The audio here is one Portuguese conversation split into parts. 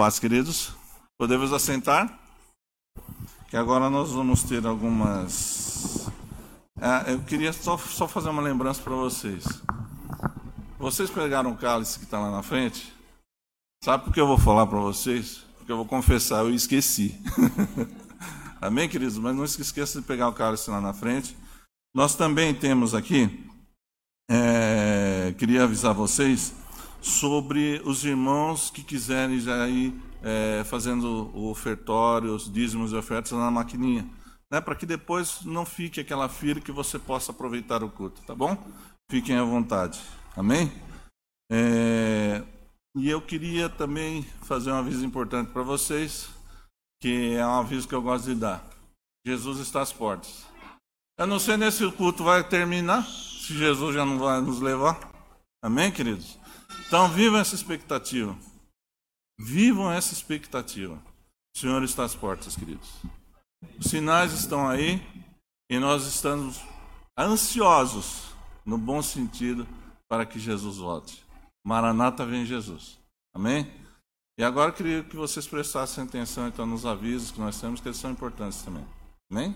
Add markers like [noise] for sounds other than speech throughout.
paz, queridos. Podemos assentar? Que agora nós vamos ter algumas. Ah, eu queria só, só fazer uma lembrança para vocês. Vocês pegaram o cálice que está lá na frente? Sabe por que eu vou falar para vocês? Porque eu vou confessar, eu esqueci. [laughs] Amém, queridos? Mas não se esqueça de pegar o cálice lá na frente. Nós também temos aqui, é, queria avisar vocês sobre os irmãos que quiserem já ir é, fazendo o ofertório, os dízimos e ofertas na maquininha, né, para que depois não fique aquela fila que você possa aproveitar o culto, tá bom? Fiquem à vontade. Amém? É, e eu queria também fazer um aviso importante para vocês, que é um aviso que eu gosto de dar. Jesus está às portas. Eu não sei nem se o culto vai terminar, se Jesus já não vai nos levar. Amém, queridos? Então vivam essa expectativa. Vivam essa expectativa. O Senhor está às portas, queridos. Os sinais estão aí e nós estamos ansiosos, no bom sentido, para que Jesus volte. Maranata vem Jesus. Amém? E agora eu queria que vocês prestassem atenção então nos avisos que nós temos, que eles são importantes também. Amém?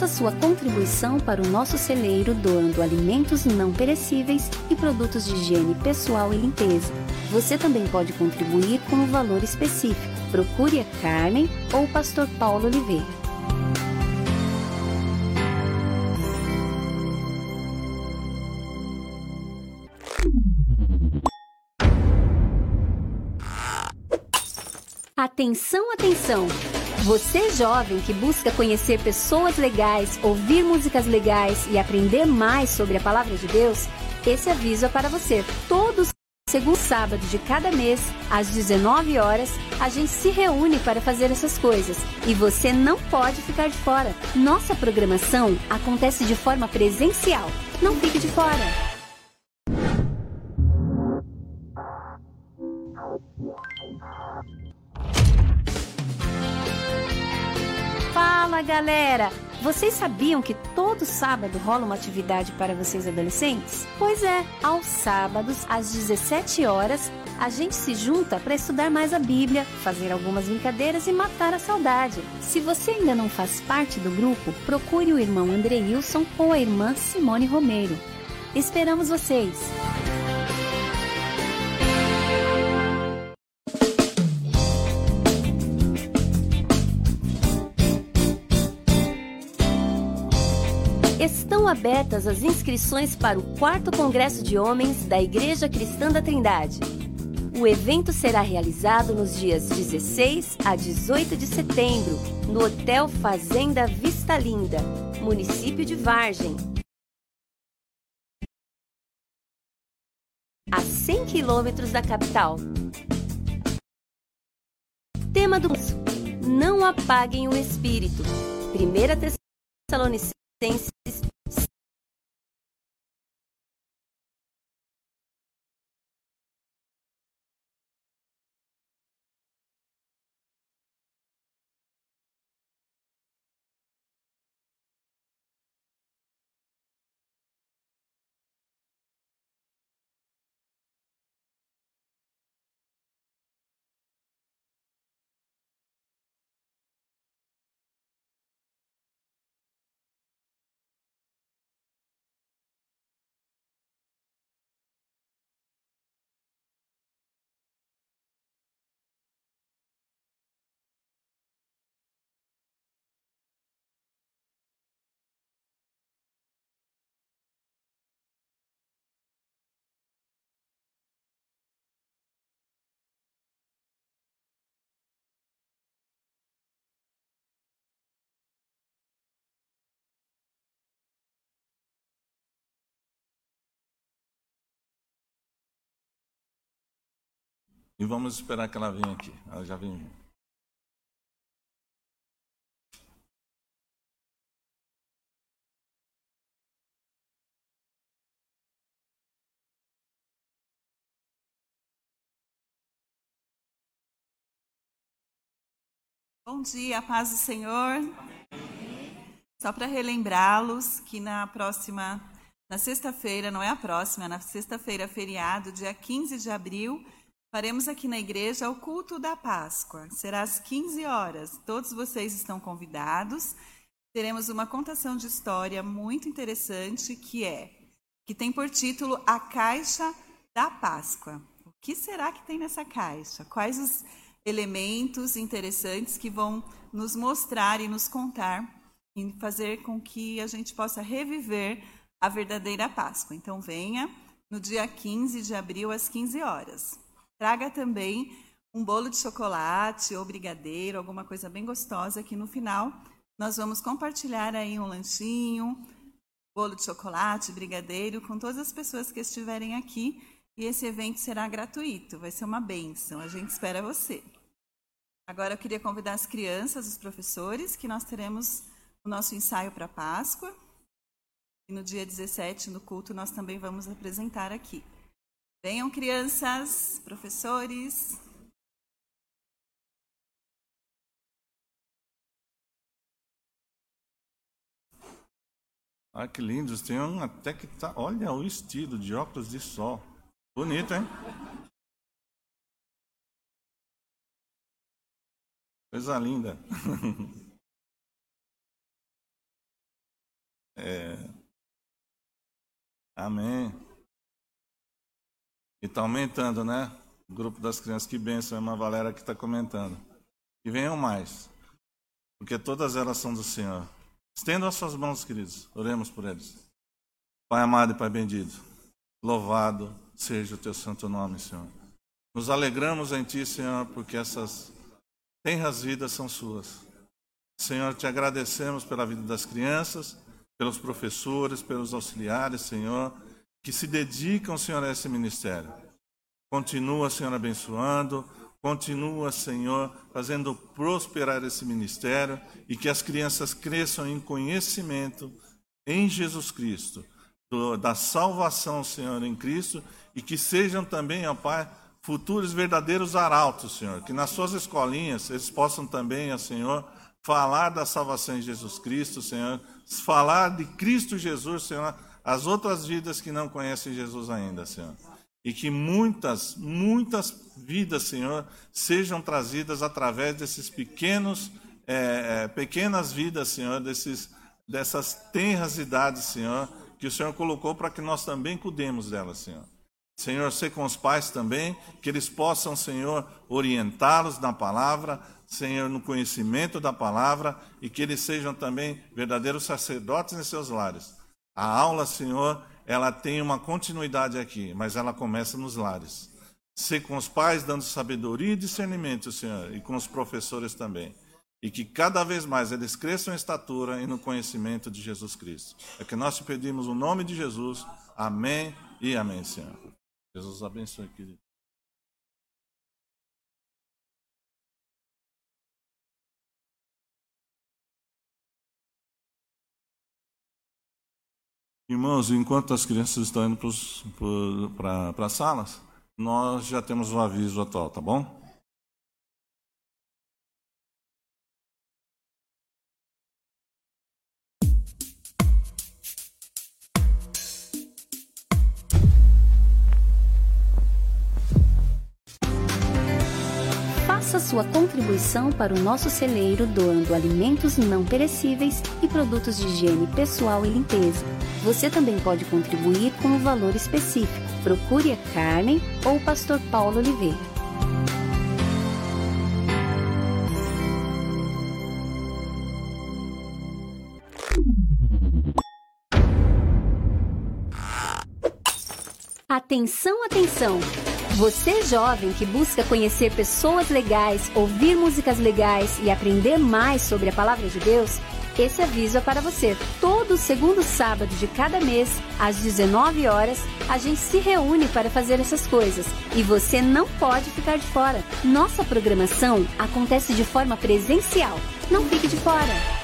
Faça sua contribuição para o nosso celeiro doando alimentos não perecíveis e produtos de higiene pessoal e limpeza. Você também pode contribuir com um valor específico. Procure a Carmen ou o pastor Paulo Oliveira. Atenção, atenção! Você jovem que busca conhecer pessoas legais, ouvir músicas legais e aprender mais sobre a palavra de Deus, esse aviso é para você. Todos segundo sábado de cada mês, às 19 horas, a gente se reúne para fazer essas coisas e você não pode ficar de fora. Nossa programação acontece de forma presencial. Não fique de fora. Galera! Vocês sabiam que todo sábado rola uma atividade para vocês adolescentes? Pois é, aos sábados, às 17 horas, a gente se junta para estudar mais a Bíblia, fazer algumas brincadeiras e matar a saudade. Se você ainda não faz parte do grupo, procure o irmão André Wilson ou a irmã Simone Romero. Esperamos vocês! Abertas as inscrições para o 4 Congresso de Homens da Igreja Cristã da Trindade. O evento será realizado nos dias 16 a 18 de setembro, no Hotel Fazenda Vista Linda, município de Vargem. A 100 quilômetros da capital. Tema do Não apaguem o espírito. 1 Tessalonicenses E vamos esperar que ela venha aqui. Ela já vem. Bom dia, paz do Senhor. Amém. Só para relembrá-los que na próxima, na sexta-feira, não é a próxima, é na sexta-feira, feriado, dia 15 de abril, faremos aqui na igreja o culto da Páscoa. Será às 15 horas. Todos vocês estão convidados. Teremos uma contação de história muito interessante que é que tem por título A Caixa da Páscoa. O que será que tem nessa caixa? Quais os elementos interessantes que vão nos mostrar e nos contar e fazer com que a gente possa reviver a verdadeira Páscoa. Então, venha no dia 15 de abril, às 15 horas. Traga também um bolo de chocolate ou brigadeiro, alguma coisa bem gostosa, que no final nós vamos compartilhar aí um lanchinho, bolo de chocolate, brigadeiro, com todas as pessoas que estiverem aqui. E esse evento será gratuito, vai ser uma benção. A gente espera você. Agora eu queria convidar as crianças, os professores, que nós teremos o nosso ensaio para Páscoa. E no dia 17, no culto, nós também vamos apresentar aqui. Venham, crianças, professores. Ah, que lindos. Tem um até que tá. Olha o estilo de óculos de sol. Bonito, hein? Coisa linda. [laughs] É. Amém. E está aumentando, né? O grupo das crianças, que bênção, é uma Valéria que está comentando. E venham mais, porque todas elas são do Senhor. Estendam as suas mãos, queridos, oremos por eles. Pai amado e Pai bendito, louvado seja o teu santo nome, Senhor. Nos alegramos em Ti, Senhor, porque essas tenras vidas são suas. Senhor, te agradecemos pela vida das crianças pelos professores, pelos auxiliares, Senhor, que se dedicam, Senhor, a esse ministério. Continua, Senhor, abençoando, continua, Senhor, fazendo prosperar esse ministério e que as crianças cresçam em conhecimento em Jesus Cristo, do, da salvação, Senhor, em Cristo e que sejam também, ó Pai, futuros verdadeiros arautos, Senhor, que nas suas escolinhas eles possam também, ó Senhor, falar da salvação em Jesus Cristo, Senhor, falar de Cristo Jesus, Senhor, as outras vidas que não conhecem Jesus ainda, Senhor. E que muitas, muitas vidas, Senhor, sejam trazidas através desses pequenos, é, é, pequenas vidas, Senhor, desses, dessas tenras idades, Senhor, que o Senhor colocou para que nós também cuidemos delas, Senhor. Senhor, ser com os pais também, que eles possam, Senhor, orientá-los na palavra, Senhor, no conhecimento da palavra e que eles sejam também verdadeiros sacerdotes em seus lares. A aula, Senhor, ela tem uma continuidade aqui, mas ela começa nos lares. Ser com os pais dando sabedoria e discernimento, Senhor, e com os professores também. E que cada vez mais eles cresçam em estatura e no conhecimento de Jesus Cristo. É que nós te pedimos o nome de Jesus. Amém e amém, Senhor. Jesus abençoe, querido. Irmãos, enquanto as crianças estão indo para as salas, nós já temos o aviso atual, tá bom? Sua contribuição para o nosso celeiro doando alimentos não perecíveis e produtos de higiene pessoal e limpeza. Você também pode contribuir com um valor específico. Procure a Carmen ou o pastor Paulo Oliveira. Atenção, atenção! Você jovem que busca conhecer pessoas legais, ouvir músicas legais e aprender mais sobre a palavra de Deus, esse aviso é para você. Todo segundo sábado de cada mês, às 19 horas, a gente se reúne para fazer essas coisas e você não pode ficar de fora. Nossa programação acontece de forma presencial. Não fique de fora.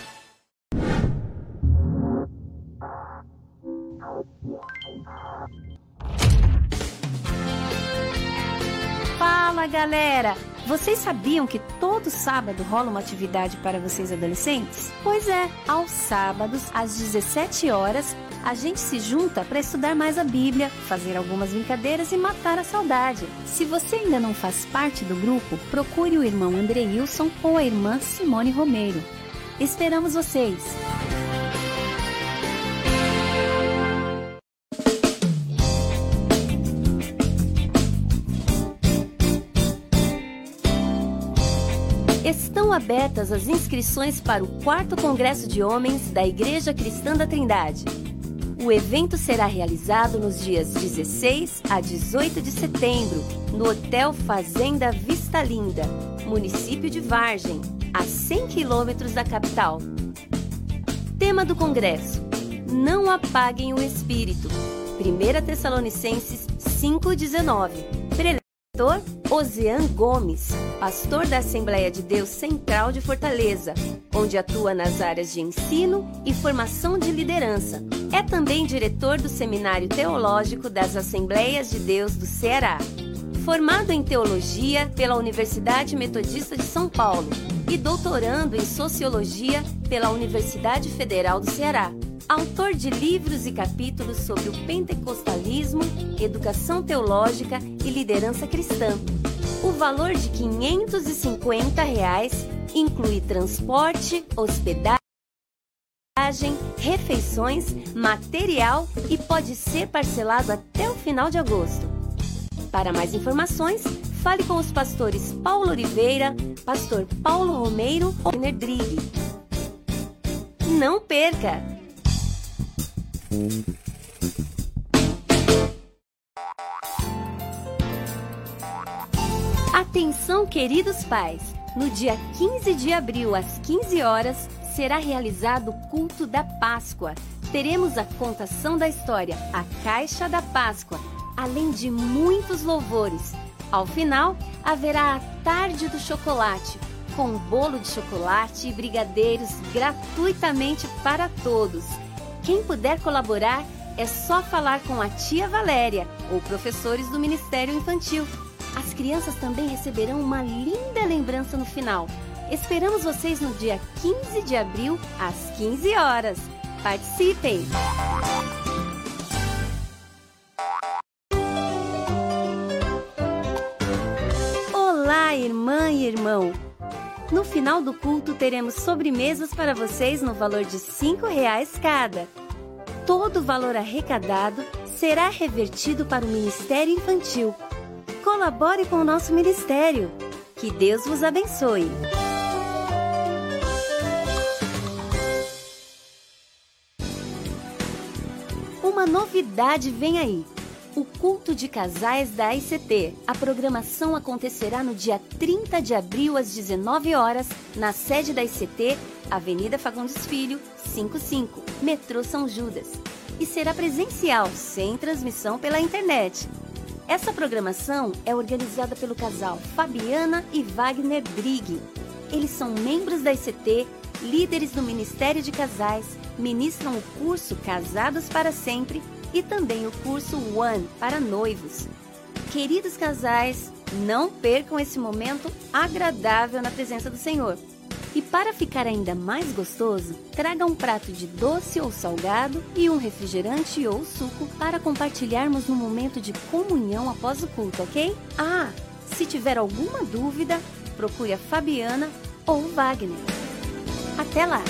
Galera! Vocês sabiam que todo sábado rola uma atividade para vocês adolescentes? Pois é, aos sábados, às 17 horas, a gente se junta para estudar mais a Bíblia, fazer algumas brincadeiras e matar a saudade. Se você ainda não faz parte do grupo, procure o irmão André Wilson ou a irmã Simone Romero. Esperamos vocês! Abertas as inscrições para o 4 Congresso de Homens da Igreja Cristã da Trindade. O evento será realizado nos dias 16 a 18 de setembro, no Hotel Fazenda Vista Linda, município de Vargem, a 100 quilômetros da capital. Tema do congresso: Não apaguem o espírito. 1 Tessalonicenses 5,19. Preletor Ozean Gomes, pastor da Assembleia de Deus Central de Fortaleza, onde atua nas áreas de ensino e formação de liderança. É também diretor do Seminário Teológico das Assembleias de Deus do Ceará. Formado em Teologia pela Universidade Metodista de São Paulo e doutorando em Sociologia pela Universidade Federal do Ceará. Autor de livros e capítulos sobre o pentecostalismo, educação teológica e liderança cristã. O valor de 550 reais inclui transporte, hospedagem, refeições, material e pode ser parcelado até o final de agosto. Para mais informações, fale com os pastores Paulo Oliveira, pastor Paulo Romeiro ou Nerdrigue. Não perca! Atenção, queridos pais! No dia 15 de abril, às 15 horas, será realizado o culto da Páscoa. Teremos a contação da história, a Caixa da Páscoa, além de muitos louvores. Ao final, haverá a Tarde do Chocolate, com bolo de chocolate e brigadeiros gratuitamente para todos. Quem puder colaborar, é só falar com a tia Valéria ou professores do Ministério Infantil. As crianças também receberão uma linda lembrança no final. Esperamos vocês no dia 15 de abril, às 15 horas. Participem! Olá, irmã e irmão! No final do culto teremos sobremesas para vocês no valor de R$ reais cada. Todo o valor arrecadado será revertido para o Ministério Infantil. Colabore com o nosso ministério. Que Deus vos abençoe. Uma novidade vem aí. O culto de casais da ICT. A programação acontecerá no dia 30 de abril às 19 horas, na sede da ICT, Avenida Fagundes Filho, 55, Metrô São Judas. E será presencial, sem transmissão pela internet. Essa programação é organizada pelo casal Fabiana e Wagner Brigg. Eles são membros da ICT, líderes do Ministério de Casais, ministram o curso Casados para Sempre e também o curso One para noivos. Queridos casais, não percam esse momento agradável na presença do Senhor. E para ficar ainda mais gostoso, traga um prato de doce ou salgado e um refrigerante ou suco para compartilharmos no momento de comunhão após o culto, ok? Ah, se tiver alguma dúvida, procure a Fabiana ou o Wagner. Até lá!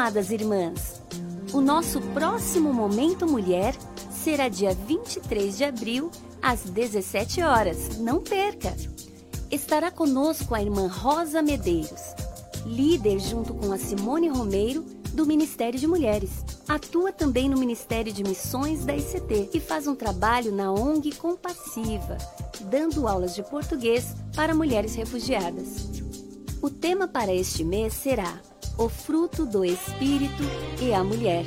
Amadas irmãs! O nosso próximo Momento Mulher será dia 23 de abril, às 17 horas. Não perca! Estará conosco a irmã Rosa Medeiros, líder junto com a Simone Romeiro do Ministério de Mulheres. Atua também no Ministério de Missões da ICT e faz um trabalho na ONG Compassiva, dando aulas de português para mulheres refugiadas. O tema para este mês será o fruto do Espírito e a mulher.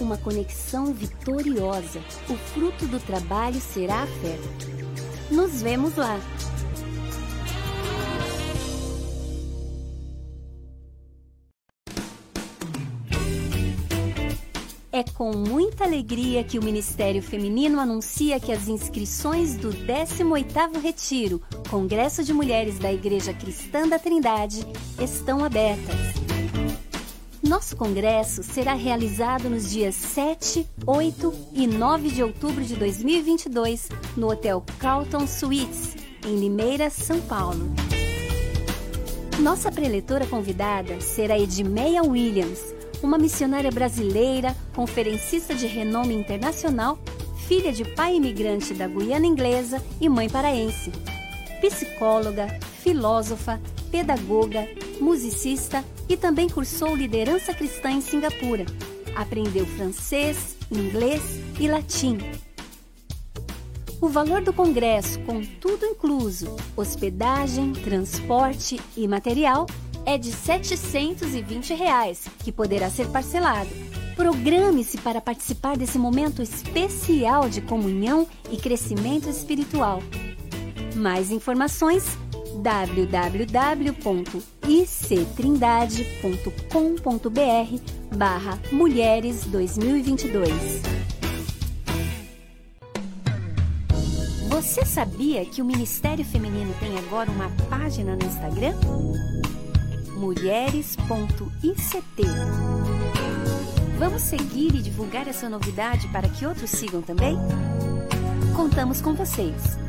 Uma conexão vitoriosa. O fruto do trabalho será a fé. Nos vemos lá! É com muita alegria que o Ministério Feminino anuncia que as inscrições do 18º Retiro, Congresso de Mulheres da Igreja Cristã da Trindade, estão abertas. Nosso congresso será realizado nos dias 7, 8 e 9 de outubro de 2022 no Hotel Carlton Suites, em Limeira, São Paulo. Nossa preletora convidada será Edmeia Williams, uma missionária brasileira, conferencista de renome internacional, filha de pai imigrante da Guiana Inglesa e mãe paraense. Psicóloga, filósofa, pedagoga, musicista e também cursou liderança cristã em Singapura. Aprendeu francês, inglês e latim. O valor do congresso, com tudo incluso, hospedagem, transporte e material, é de 720 reais, que poderá ser parcelado. Programe-se para participar desse momento especial de comunhão e crescimento espiritual. Mais informações www.ictrindade.com.br barra Mulheres 2022 Você sabia que o Ministério Feminino tem agora uma página no Instagram? mulheres.ict. Vamos seguir e divulgar essa novidade para que outros sigam também? Contamos com vocês.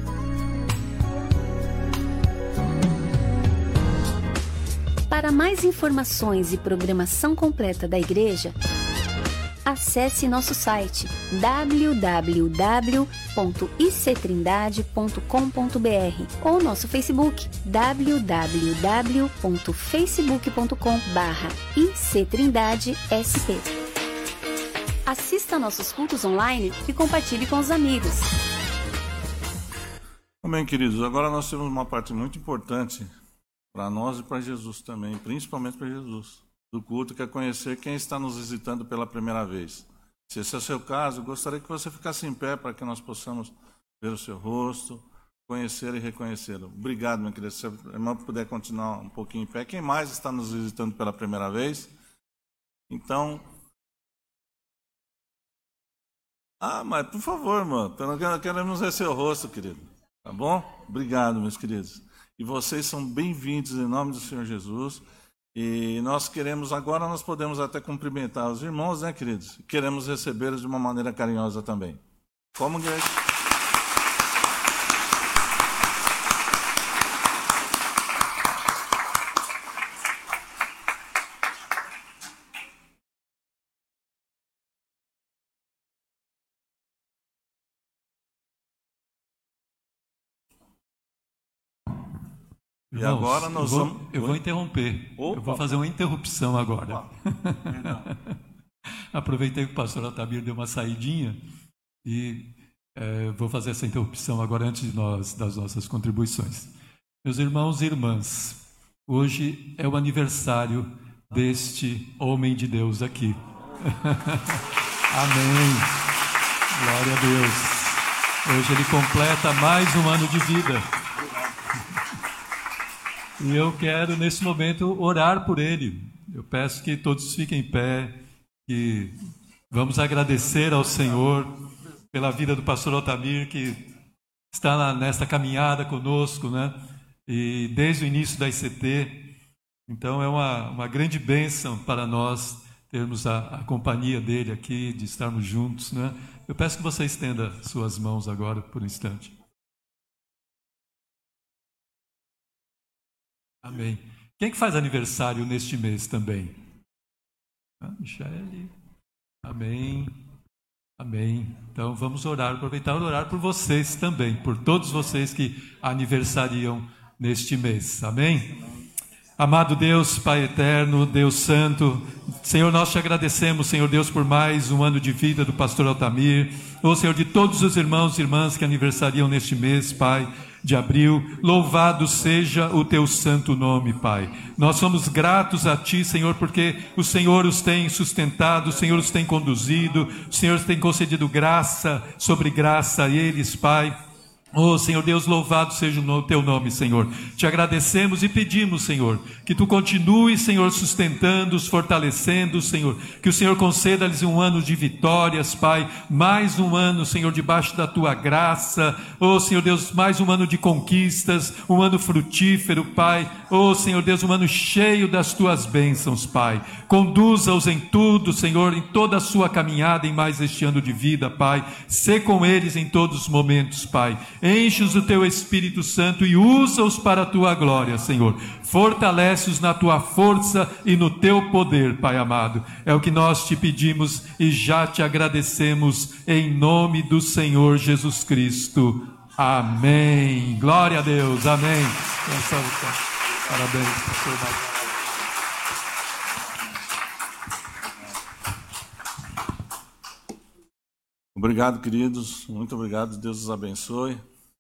Para mais informações e programação completa da igreja, acesse nosso site www.ictrindade.com.br ou nosso Facebook www.facebook.com/ictrindadesp. Assista nossos cultos online e compartilhe com os amigos. Bem, queridos, agora nós temos uma parte muito importante para nós e para Jesus também, principalmente para Jesus do culto, que é conhecer quem está nos visitando pela primeira vez. Se esse é o seu caso, gostaria que você ficasse em pé para que nós possamos ver o seu rosto, conhecer e reconhecê-lo. Obrigado, meu querido. Se a irmã puder continuar um pouquinho em pé. Quem mais está nos visitando pela primeira vez? Então. Ah, mas por favor, irmão, queremos ver seu rosto, querido. Tá bom? Obrigado, meus queridos. E vocês são bem-vindos em nome do Senhor Jesus. E nós queremos, agora nós podemos até cumprimentar os irmãos, né, queridos? Queremos recebê-los de uma maneira carinhosa também. Como igreja? E agora nós eu vou, vamos. Eu vou interromper. Opa. Eu vou fazer uma interrupção agora. [laughs] Aproveitei que o pastor Altamir deu uma saidinha e é, vou fazer essa interrupção agora antes nós, das nossas contribuições. Meus irmãos e irmãs, hoje é o aniversário deste homem de Deus aqui. [laughs] Amém. Glória a Deus. Hoje ele completa mais um ano de vida. E eu quero, nesse momento, orar por ele. Eu peço que todos fiquem em pé, que vamos agradecer ao Senhor pela vida do pastor Altamir, que está nesta caminhada conosco, né? E desde o início da ICT. Então, é uma, uma grande bênção para nós termos a, a companhia dele aqui, de estarmos juntos, né? Eu peço que você estenda suas mãos agora por um instante. Amém. Quem que faz aniversário neste mês também? Ah, Michele. Amém. Amém. Então vamos orar, aproveitar e orar por vocês também, por todos vocês que aniversariam neste mês. Amém. Amado Deus, Pai eterno, Deus santo, Senhor, nós te agradecemos, Senhor Deus, por mais um ano de vida do pastor Altamir, ou Senhor, de todos os irmãos e irmãs que aniversariam neste mês, Pai de abril. Louvado seja o teu santo nome, Pai. Nós somos gratos a ti, Senhor, porque o Senhor os tem sustentado, o Senhor os tem conduzido, o Senhor tem concedido graça sobre graça a eles, Pai. Oh, Senhor Deus, louvado seja o teu nome, Senhor. Te agradecemos e pedimos, Senhor, que tu continues, Senhor, sustentando-os, fortalecendo, Senhor. Que o Senhor conceda-lhes um ano de vitórias, Pai. Mais um ano, Senhor, debaixo da tua graça. Oh, Senhor Deus, mais um ano de conquistas, um ano frutífero, Pai. Oh, Senhor Deus, um ano cheio das tuas bênçãos, Pai. Conduza-os em tudo, Senhor, em toda a sua caminhada em mais este ano de vida, Pai. Sê com eles em todos os momentos, Pai enche-os do teu Espírito Santo e usa-os para a tua glória, Senhor. Fortalece-os na tua força e no teu poder, Pai amado. É o que nós te pedimos e já te agradecemos em nome do Senhor Jesus Cristo. Amém. Glória a Deus. Amém. Parabéns, pastor Obrigado, queridos. Muito obrigado. Deus os abençoe.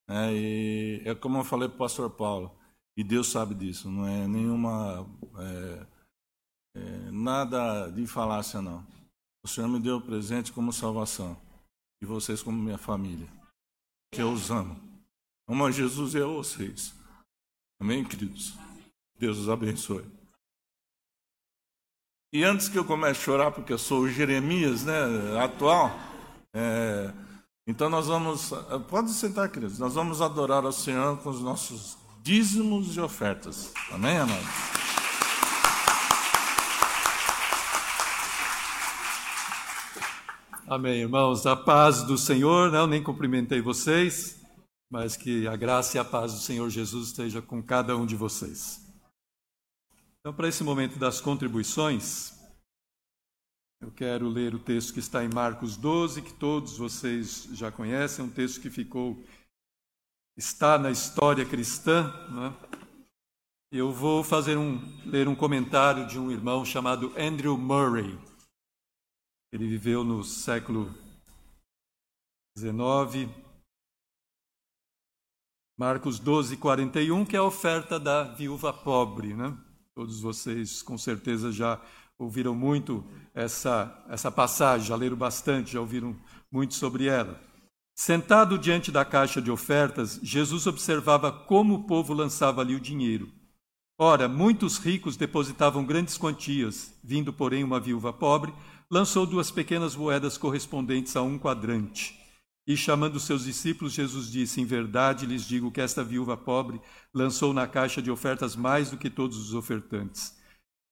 É, e é como eu falei para o pastor Paulo, e Deus sabe disso, não é nenhuma. É, é, nada de falácia, não. O Senhor me deu o presente como salvação, e vocês como minha família, que eu os amo. Amo a Jesus e a vocês. Amém, queridos? Deus os abençoe. E antes que eu comece a chorar, porque eu sou o Jeremias né, atual, é, então nós vamos, pode sentar, queridos, nós vamos adorar ao Senhor com os nossos dízimos e ofertas. Amém, amados? Amém, irmãos. A paz do Senhor, não, nem cumprimentei vocês, mas que a graça e a paz do Senhor Jesus esteja com cada um de vocês. Então, para esse momento das contribuições, eu quero ler o texto que está em Marcos 12, que todos vocês já conhecem, um texto que ficou está na história cristã. Né? Eu vou fazer um ler um comentário de um irmão chamado Andrew Murray. Ele viveu no século XIX. Marcos 12, 41, que é a oferta da viúva pobre. Né? Todos vocês com certeza já ouviram muito essa, essa passagem, já leram bastante, já ouviram muito sobre ela. Sentado diante da caixa de ofertas, Jesus observava como o povo lançava ali o dinheiro. Ora, muitos ricos depositavam grandes quantias, vindo, porém, uma viúva pobre, lançou duas pequenas moedas correspondentes a um quadrante. E chamando seus discípulos, Jesus disse: Em verdade lhes digo que esta viúva pobre lançou na caixa de ofertas mais do que todos os ofertantes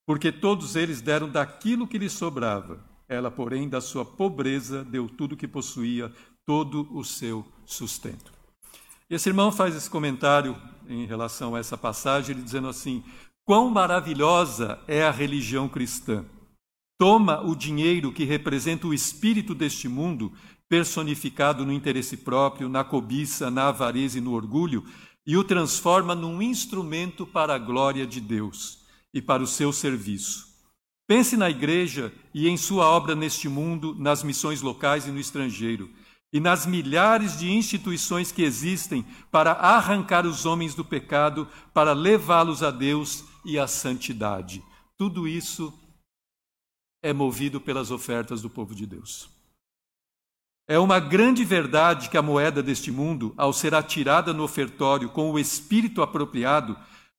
porque todos eles deram daquilo que lhes sobrava. Ela, porém, da sua pobreza, deu tudo o que possuía, todo o seu sustento. Esse irmão faz esse comentário em relação a essa passagem, ele dizendo assim: Quão maravilhosa é a religião cristã! Toma o dinheiro que representa o espírito deste mundo, personificado no interesse próprio, na cobiça, na avareza e no orgulho, e o transforma num instrumento para a glória de Deus e para o seu serviço. Pense na igreja e em sua obra neste mundo, nas missões locais e no estrangeiro, e nas milhares de instituições que existem para arrancar os homens do pecado, para levá-los a Deus e à santidade. Tudo isso é movido pelas ofertas do povo de Deus. É uma grande verdade que a moeda deste mundo, ao ser atirada no ofertório com o espírito apropriado,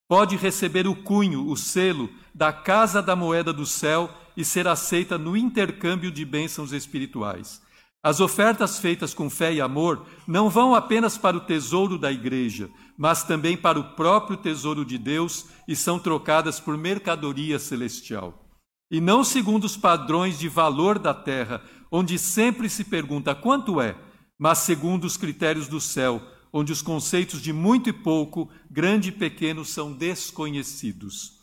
pode receber o cunho, o selo da casa da moeda do céu e ser aceita no intercâmbio de bênçãos espirituais. As ofertas feitas com fé e amor não vão apenas para o tesouro da igreja, mas também para o próprio tesouro de Deus e são trocadas por mercadoria celestial. E não segundo os padrões de valor da terra, onde sempre se pergunta quanto é, mas segundo os critérios do céu, onde os conceitos de muito e pouco, grande e pequeno são desconhecidos.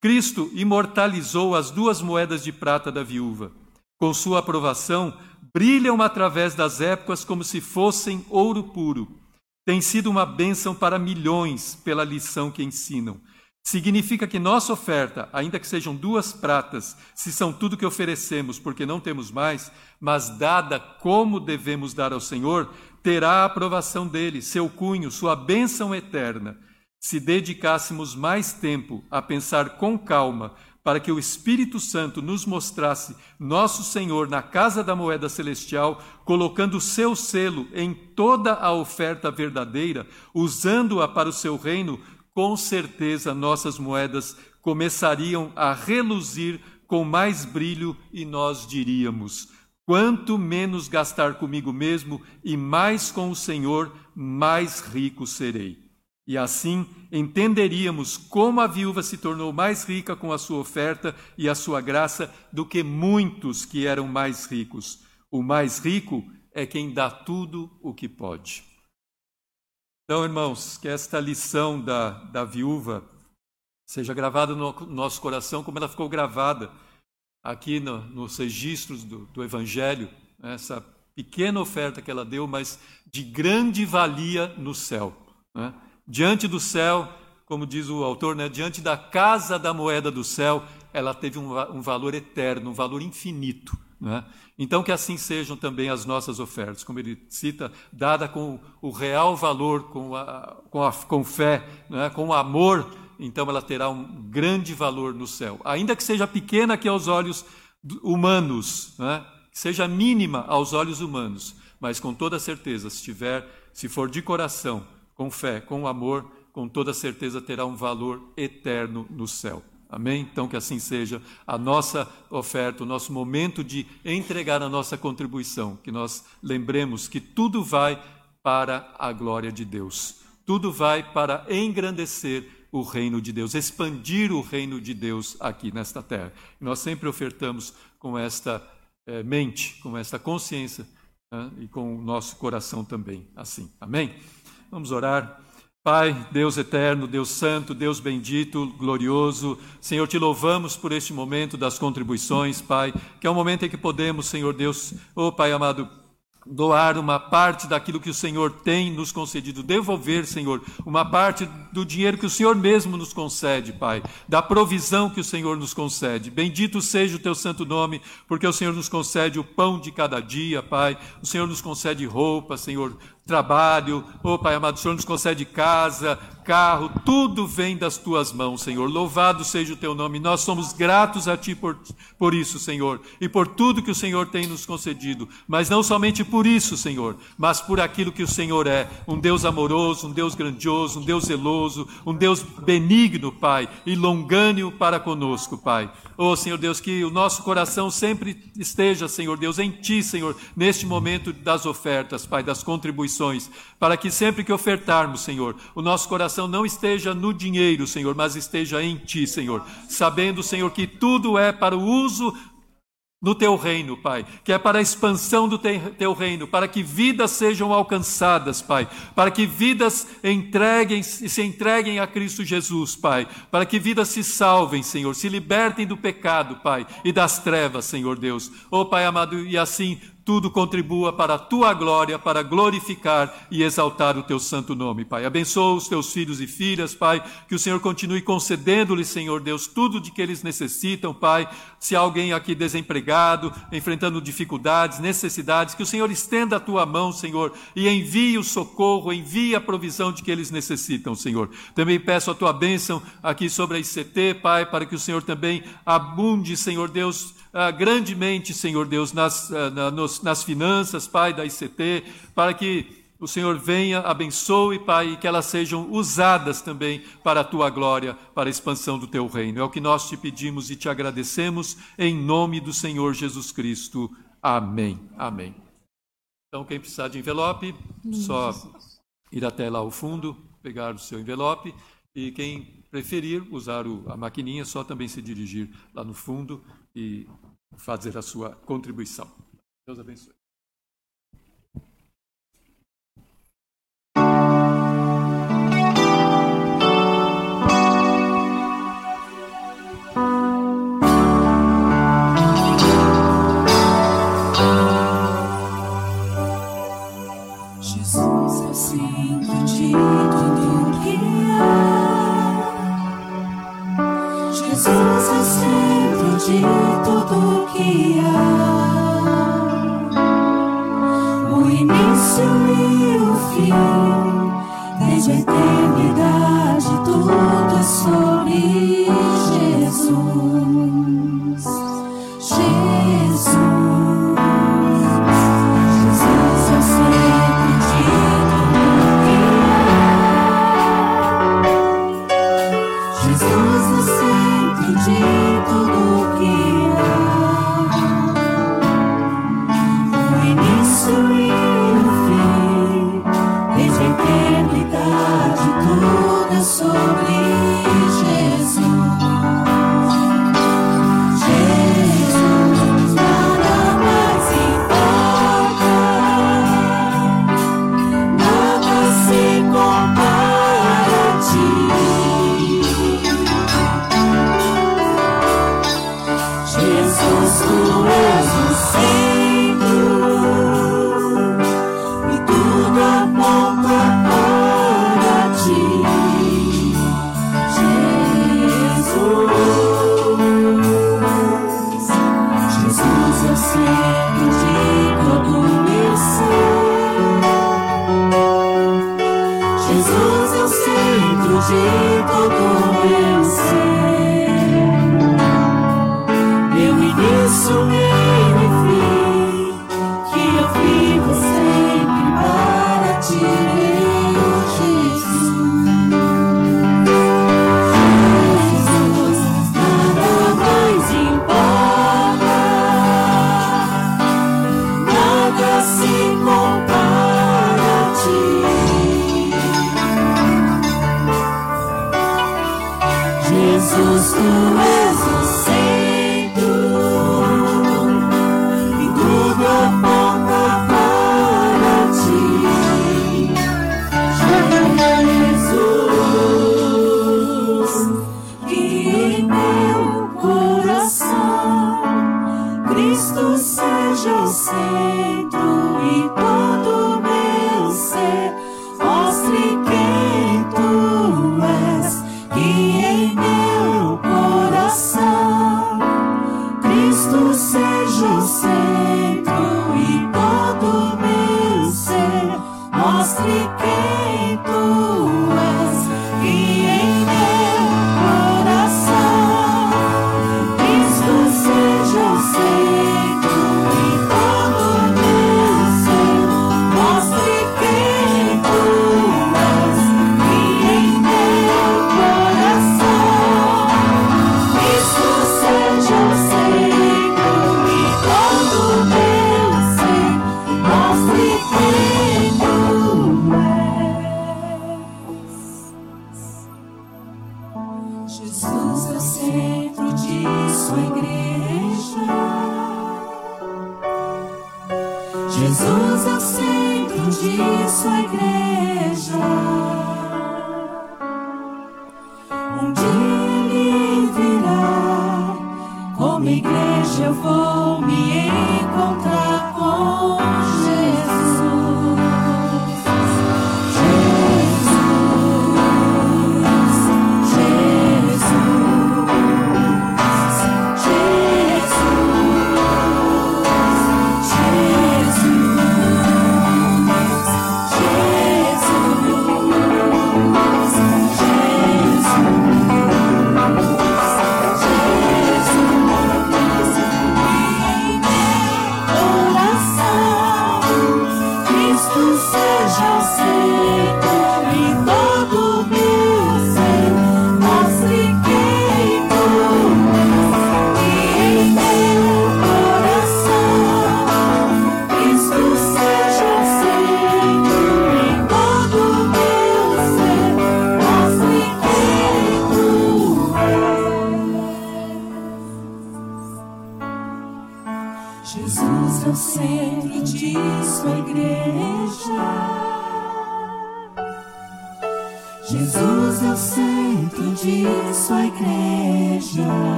Cristo imortalizou as duas moedas de prata da viúva. Com sua aprovação, brilham através das épocas como se fossem ouro puro. Tem sido uma bênção para milhões pela lição que ensinam. Significa que nossa oferta, ainda que sejam duas pratas, se são tudo que oferecemos porque não temos mais, mas dada como devemos dar ao Senhor, terá a aprovação dele, seu cunho, sua bênção eterna. Se dedicássemos mais tempo a pensar com calma para que o Espírito Santo nos mostrasse nosso Senhor na casa da moeda celestial, colocando o seu selo em toda a oferta verdadeira, usando-a para o seu reino, com certeza nossas moedas começariam a reluzir com mais brilho e nós diríamos: quanto menos gastar comigo mesmo e mais com o Senhor, mais rico serei. E assim entenderíamos como a viúva se tornou mais rica com a sua oferta e a sua graça do que muitos que eram mais ricos. O mais rico é quem dá tudo o que pode. Então, irmãos, que esta lição da, da viúva seja gravada no nosso coração, como ela ficou gravada aqui no, nos registros do, do Evangelho, essa pequena oferta que ela deu, mas de grande valia no céu. Né? Diante do céu, como diz o autor, né, diante da casa da moeda do céu, ela teve um, um valor eterno, um valor infinito. Né? Então, que assim sejam também as nossas ofertas, como ele cita, dada com o real valor, com, a, com, a, com fé, né? com amor, então ela terá um grande valor no céu. Ainda que seja pequena aqui aos olhos humanos, né? seja mínima aos olhos humanos, mas com toda certeza, se tiver, se for de coração, com fé, com amor, com toda certeza terá um valor eterno no céu. Amém? Então, que assim seja a nossa oferta, o nosso momento de entregar a nossa contribuição, que nós lembremos que tudo vai para a glória de Deus, tudo vai para engrandecer o reino de Deus, expandir o reino de Deus aqui nesta terra. E nós sempre ofertamos com esta eh, mente, com esta consciência né? e com o nosso coração também, assim. Amém? Vamos orar. Pai, Deus eterno, Deus santo, Deus bendito, glorioso, Senhor, te louvamos por este momento das contribuições, Pai, que é um momento em que podemos, Senhor Deus, oh Pai amado, doar uma parte daquilo que o Senhor tem nos concedido, devolver, Senhor, uma parte do dinheiro que o Senhor mesmo nos concede, Pai, da provisão que o Senhor nos concede. Bendito seja o teu santo nome, porque o Senhor nos concede o pão de cada dia, Pai. O Senhor nos concede roupa, Senhor, trabalho, oh Pai amado, o Senhor nos concede casa, carro, tudo vem das tuas mãos, Senhor. Louvado seja o teu nome. Nós somos gratos a ti por, por isso, Senhor, e por tudo que o Senhor tem nos concedido. Mas não somente por isso, Senhor, mas por aquilo que o Senhor é: um Deus amoroso, um Deus grandioso, um Deus zeloso, um Deus benigno, Pai, e longânimo para conosco, Pai. Oh, Senhor Deus, que o nosso coração sempre esteja, Senhor Deus, em Ti, Senhor, neste momento das ofertas, Pai, das contribuições, para que sempre que ofertarmos, Senhor, o nosso coração não esteja no dinheiro, Senhor, mas esteja em Ti, Senhor, sabendo, Senhor, que tudo é para o uso no teu reino, Pai, que é para a expansão do teu reino, para que vidas sejam alcançadas, Pai, para que vidas entreguem se entreguem a Cristo Jesus, Pai, para que vidas se salvem, Senhor, se libertem do pecado, Pai, e das trevas, Senhor Deus. Oh, Pai amado, e assim tudo contribua para a tua glória, para glorificar e exaltar o teu santo nome, Pai. Abençoa os teus filhos e filhas, Pai, que o Senhor continue concedendo-lhes, Senhor Deus, tudo de que eles necessitam, Pai. Se há alguém aqui desempregado, enfrentando dificuldades, necessidades, que o Senhor estenda a tua mão, Senhor, e envie o socorro, envie a provisão de que eles necessitam, Senhor. Também peço a tua bênção aqui sobre a ICT, Pai, para que o Senhor também abunde, Senhor Deus, ah, grandemente, Senhor Deus, nas, ah, na, nos, nas finanças, Pai, da ICT, para que o Senhor venha, abençoe, Pai, e que elas sejam usadas também para a tua glória, para a expansão do teu reino. É o que nós te pedimos e te agradecemos, em nome do Senhor Jesus Cristo. Amém. Amém. Então, quem precisar de envelope, só ir até lá ao fundo, pegar o seu envelope, e quem preferir usar a maquininha, só também se dirigir lá no fundo e fazer a sua contribuição. Deus abençoe.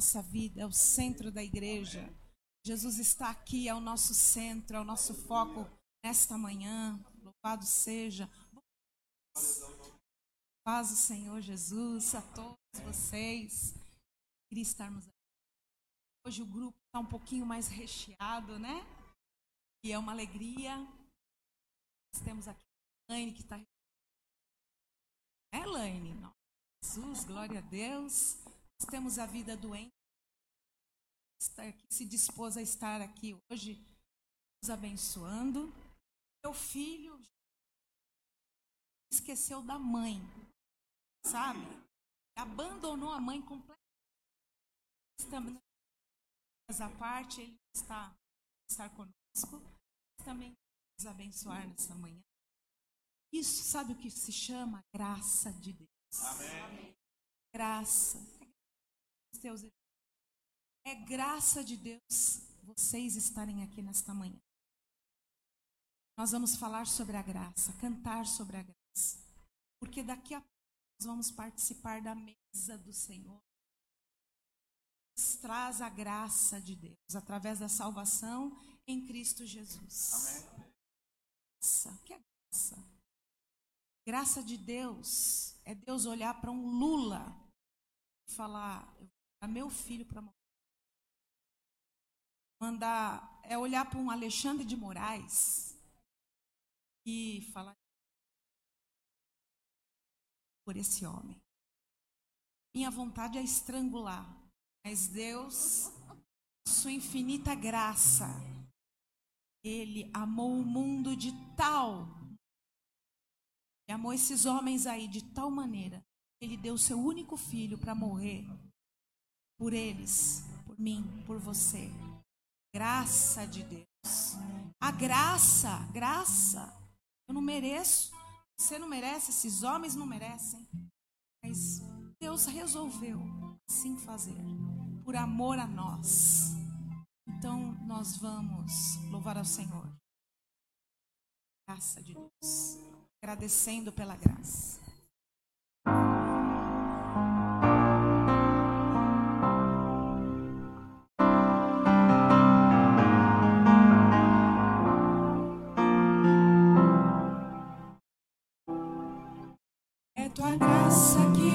Nossa vida, é o centro da igreja. Jesus está aqui, é o nosso centro, é o nosso foco nesta manhã. Louvado seja. Paz o Senhor Jesus a todos vocês. Queria estarmos aqui. Hoje o grupo está um pouquinho mais recheado, né? E é uma alegria. Nós temos aqui a Laine que está. É, Laine? Não. Jesus, glória a Deus. Nós temos a vida doente. Aqui, se dispôs a estar aqui hoje, nos abençoando. Meu filho esqueceu da mãe, sabe? Abandonou a mãe completamente. Estamos à parte, ele está estar conosco, mas também nos abençoar nessa manhã. Isso sabe o que se chama graça de Deus. Graça. Deus, é graça de Deus vocês estarem aqui nesta manhã. Nós vamos falar sobre a graça, cantar sobre a graça. Porque daqui a nós vamos participar da mesa do Senhor. Traz a graça de Deus através da salvação em Cristo Jesus. Amém. Graça, o que é graça? Graça de Deus é Deus olhar para um Lula e falar: eu dar meu filho para morrer. Mandar é olhar para um Alexandre de Moraes e falar por esse homem. Minha vontade é estrangular, mas Deus, sua infinita graça, ele amou o mundo de tal, ele amou esses homens aí de tal maneira, ele deu seu único filho para morrer por eles, por mim, por você. Graça de Deus. A graça, graça. Eu não mereço. Você não merece, esses homens não merecem. Mas Deus resolveu assim fazer, por amor a nós. Então nós vamos louvar ao Senhor. Graça de Deus. Agradecendo pela graça.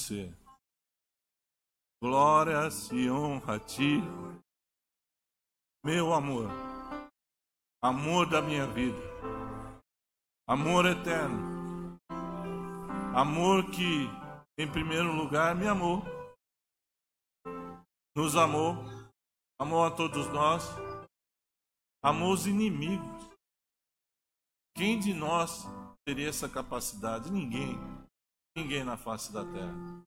dono do meu ser. Glórias e honra a ti, meu amor, amor da minha vida, amor eterno, amor que, em primeiro lugar, me amou, nos amou, amou a todos nós, amou os inimigos. Quem de nós teria essa capacidade? Ninguém. Ninguém na face da terra.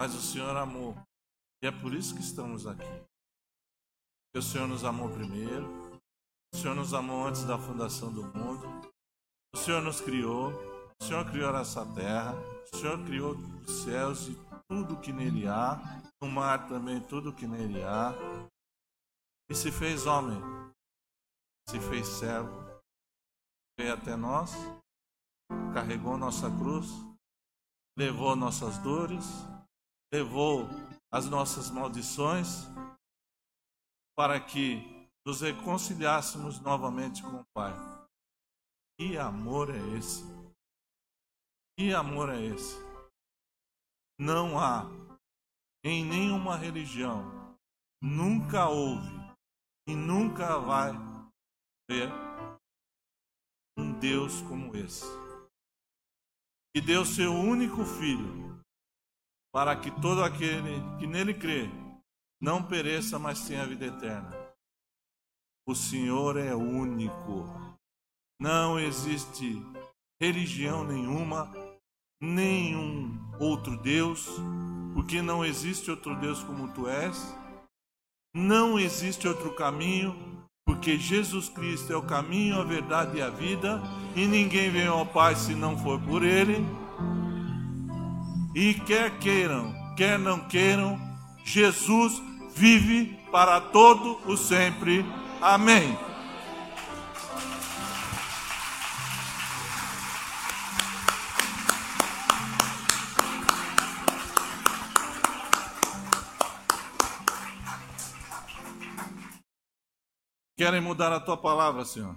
Mas o Senhor amou. E é por isso que estamos aqui. Porque o Senhor nos amou primeiro. O Senhor nos amou antes da fundação do mundo. O Senhor nos criou. O Senhor criou essa terra. O Senhor criou os céus e tudo que nele há. No mar também tudo que nele há. E se fez homem. Se fez servo veio até nós, carregou nossa cruz, levou nossas dores, levou as nossas maldições, para que nos reconciliássemos novamente com o Pai. Que amor é esse? Que amor é esse? Não há em nenhuma religião, nunca houve e nunca vai ver um Deus como esse. Que deu seu único filho, para que todo aquele que nele crê não pereça, mas tenha vida eterna. O Senhor é único. Não existe religião nenhuma, nenhum outro Deus, porque não existe outro Deus como tu és. Não existe outro caminho, porque Jesus Cristo é o caminho, a verdade e a vida, e ninguém vem ao Pai se não for por Ele. E quer queiram, quer não queiram, Jesus vive para todo o sempre. Amém. Querem mudar a tua palavra, Senhor.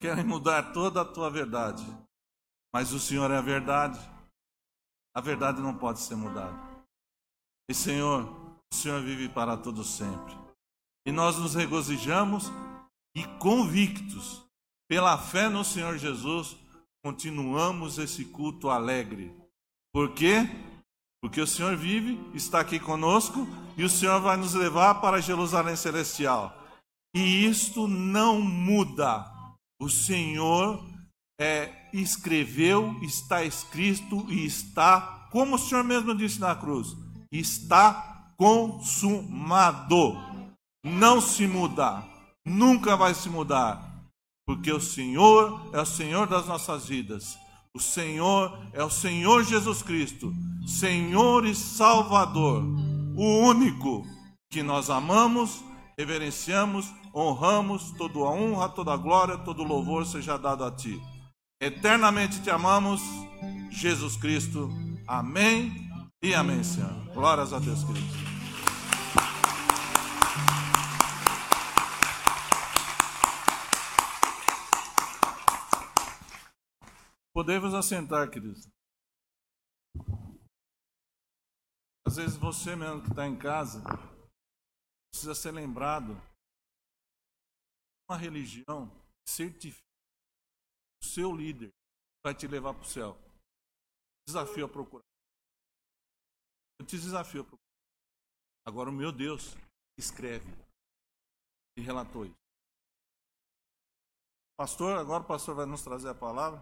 Querem mudar toda a tua verdade. Mas o Senhor é a verdade. A verdade não pode ser mudada. E Senhor, o Senhor vive para todo sempre. E nós nos regozijamos e convictos pela fé no Senhor Jesus, continuamos esse culto alegre. Por quê? Porque o Senhor vive, está aqui conosco e o Senhor vai nos levar para Jerusalém celestial. E isto não muda. O Senhor é, escreveu, está escrito e está, como o Senhor mesmo disse na cruz, está consumado. Não se muda, nunca vai se mudar, porque o Senhor é o Senhor das nossas vidas. O Senhor é o Senhor Jesus Cristo, Senhor e Salvador, o único que nós amamos, reverenciamos, honramos, toda a honra, toda a glória, todo o louvor seja dado a Ti. Eternamente te amamos, Jesus Cristo. Amém e amém, Senhor. Glórias a Deus, queridos. Podemos assentar, queridos. Às vezes você mesmo que está em casa precisa ser lembrado. Uma religião certifica o seu líder vai te levar para o céu. Desafio a procurar. Eu te desafio a procurar. Agora o meu Deus escreve e relatou isso. Pastor, agora o pastor vai nos trazer a palavra.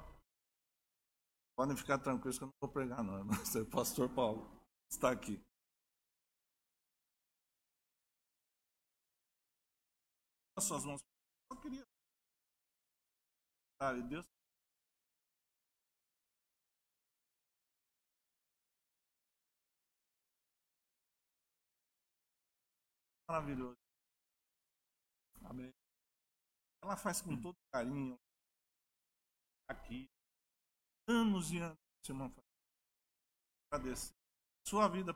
Podem ficar tranquilos que eu não vou pregar, não. O pastor Paulo está aqui. As suas mãos. Queria. Deus. Maravilhoso. Amém. Ela faz com todo carinho. Aqui anos e anos, irmão. Agradecer. Sua vida.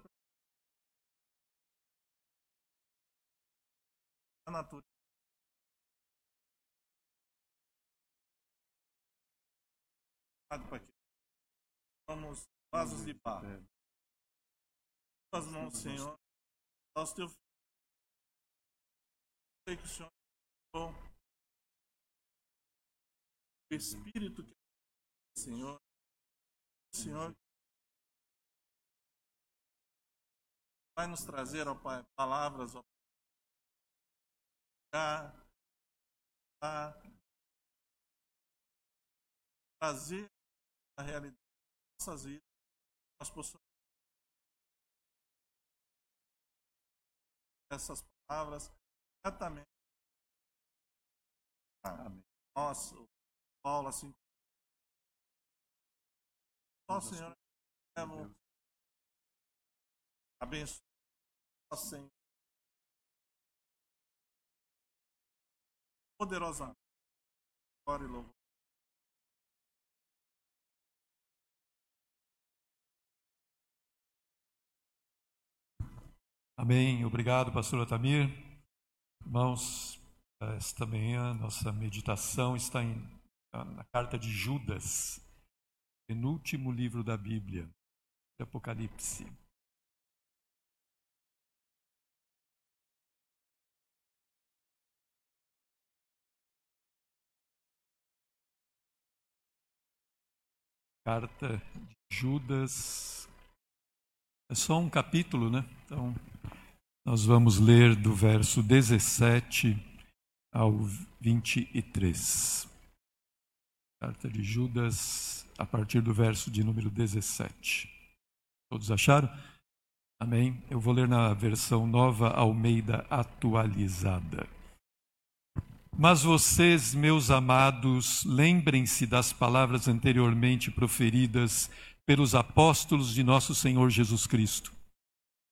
A natureza. Vamos, vasos de barro. Suas mãos, Senhor. Aos teus filhos. Sei que o Senhor o Espírito que Senhor, Senhor vai nos trazer, ó Pai, palavras, ó Pai, trazer a realidade das nossas vidas, nós possamos essas palavras exatamente. Amém. Nossa, Paulo, assim só o Senhor é abençoe. Ó Senhor. Poderosamente. Glória e louvor. Amém. Obrigado, pastor Otamir. Irmãos, esta manhã nossa meditação está em, na carta de Judas penúltimo livro da Bíblia, Apocalipse. Carta de Judas. É só um capítulo, né? Então, nós vamos ler do verso 17 ao 23. Carta de Judas, a partir do verso de número 17. Todos acharam? Amém? Eu vou ler na versão nova Almeida atualizada. Mas vocês, meus amados, lembrem-se das palavras anteriormente proferidas pelos apóstolos de nosso Senhor Jesus Cristo.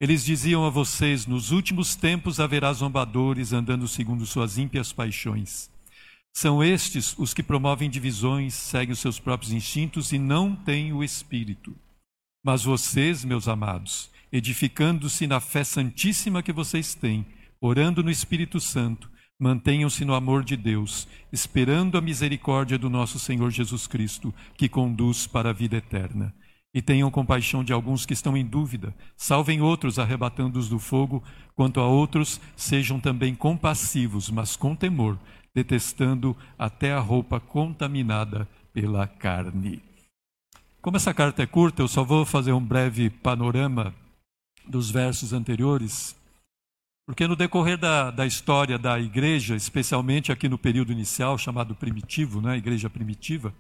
Eles diziam a vocês: Nos últimos tempos haverá zombadores andando segundo suas ímpias paixões. São estes os que promovem divisões, seguem os seus próprios instintos e não têm o espírito. Mas vocês, meus amados, edificando-se na fé santíssima que vocês têm, orando no Espírito Santo, mantenham-se no amor de Deus, esperando a misericórdia do nosso Senhor Jesus Cristo, que conduz para a vida eterna. E tenham compaixão de alguns que estão em dúvida, salvem outros arrebatando-os do fogo, quanto a outros, sejam também compassivos, mas com temor, detestando até a roupa contaminada pela carne. Como essa carta é curta, eu só vou fazer um breve panorama dos versos anteriores, Porque no decorrer da, da história da igreja, especialmente aqui no período inicial, chamado primitivo, né, igreja primitiva,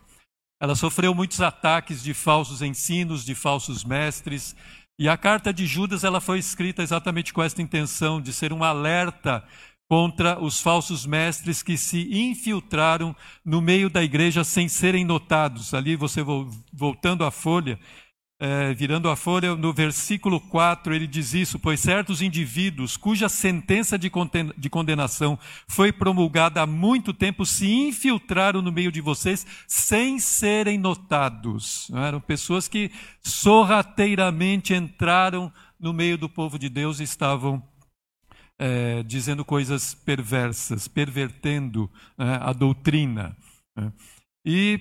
ela sofreu muitos ataques de falsos ensinos, de falsos mestres, e a carta de Judas ela foi escrita exatamente com esta intenção de ser um alerta contra os falsos mestres que se infiltraram no meio da igreja sem serem notados. Ali você voltando à folha, é, virando a folha, no versículo 4, ele diz isso: Pois certos indivíduos cuja sentença de condenação foi promulgada há muito tempo se infiltraram no meio de vocês sem serem notados. Eram pessoas que sorrateiramente entraram no meio do povo de Deus e estavam é, dizendo coisas perversas, pervertendo é, a doutrina. Né? E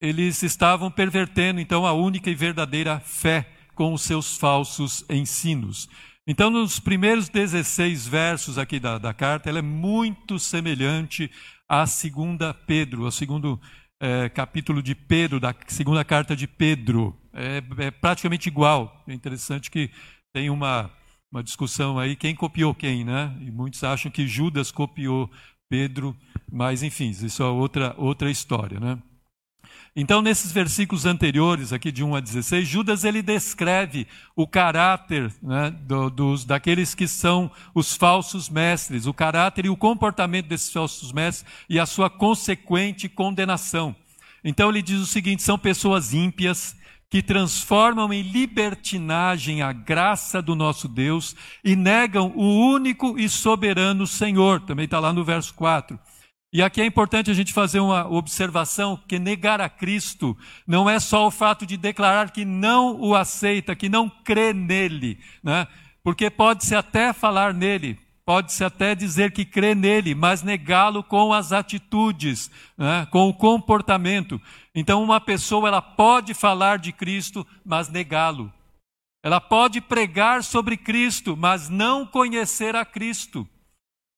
eles estavam pervertendo então a única e verdadeira fé com os seus falsos ensinos. Então, nos primeiros 16 versos aqui da, da carta, ela é muito semelhante à segunda Pedro, ao segundo é, capítulo de Pedro, da segunda carta de Pedro. É, é, praticamente igual. É interessante que tem uma, uma discussão aí, quem copiou quem, né? E muitos acham que Judas copiou Pedro, mas enfim, isso é outra, outra história, né? Então, nesses versículos anteriores, aqui de 1 a 16, Judas ele descreve o caráter né, do, dos, daqueles que são os falsos mestres, o caráter e o comportamento desses falsos mestres e a sua consequente condenação. Então, ele diz o seguinte: são pessoas ímpias que transformam em libertinagem a graça do nosso Deus e negam o único e soberano Senhor. Também está lá no verso 4 e aqui é importante a gente fazer uma observação que negar a Cristo não é só o fato de declarar que não o aceita, que não crê nele, né? Porque pode-se até falar nele, pode-se até dizer que crê nele, mas negá-lo com as atitudes, né? com o comportamento. Então, uma pessoa ela pode falar de Cristo, mas negá-lo. Ela pode pregar sobre Cristo, mas não conhecer a Cristo.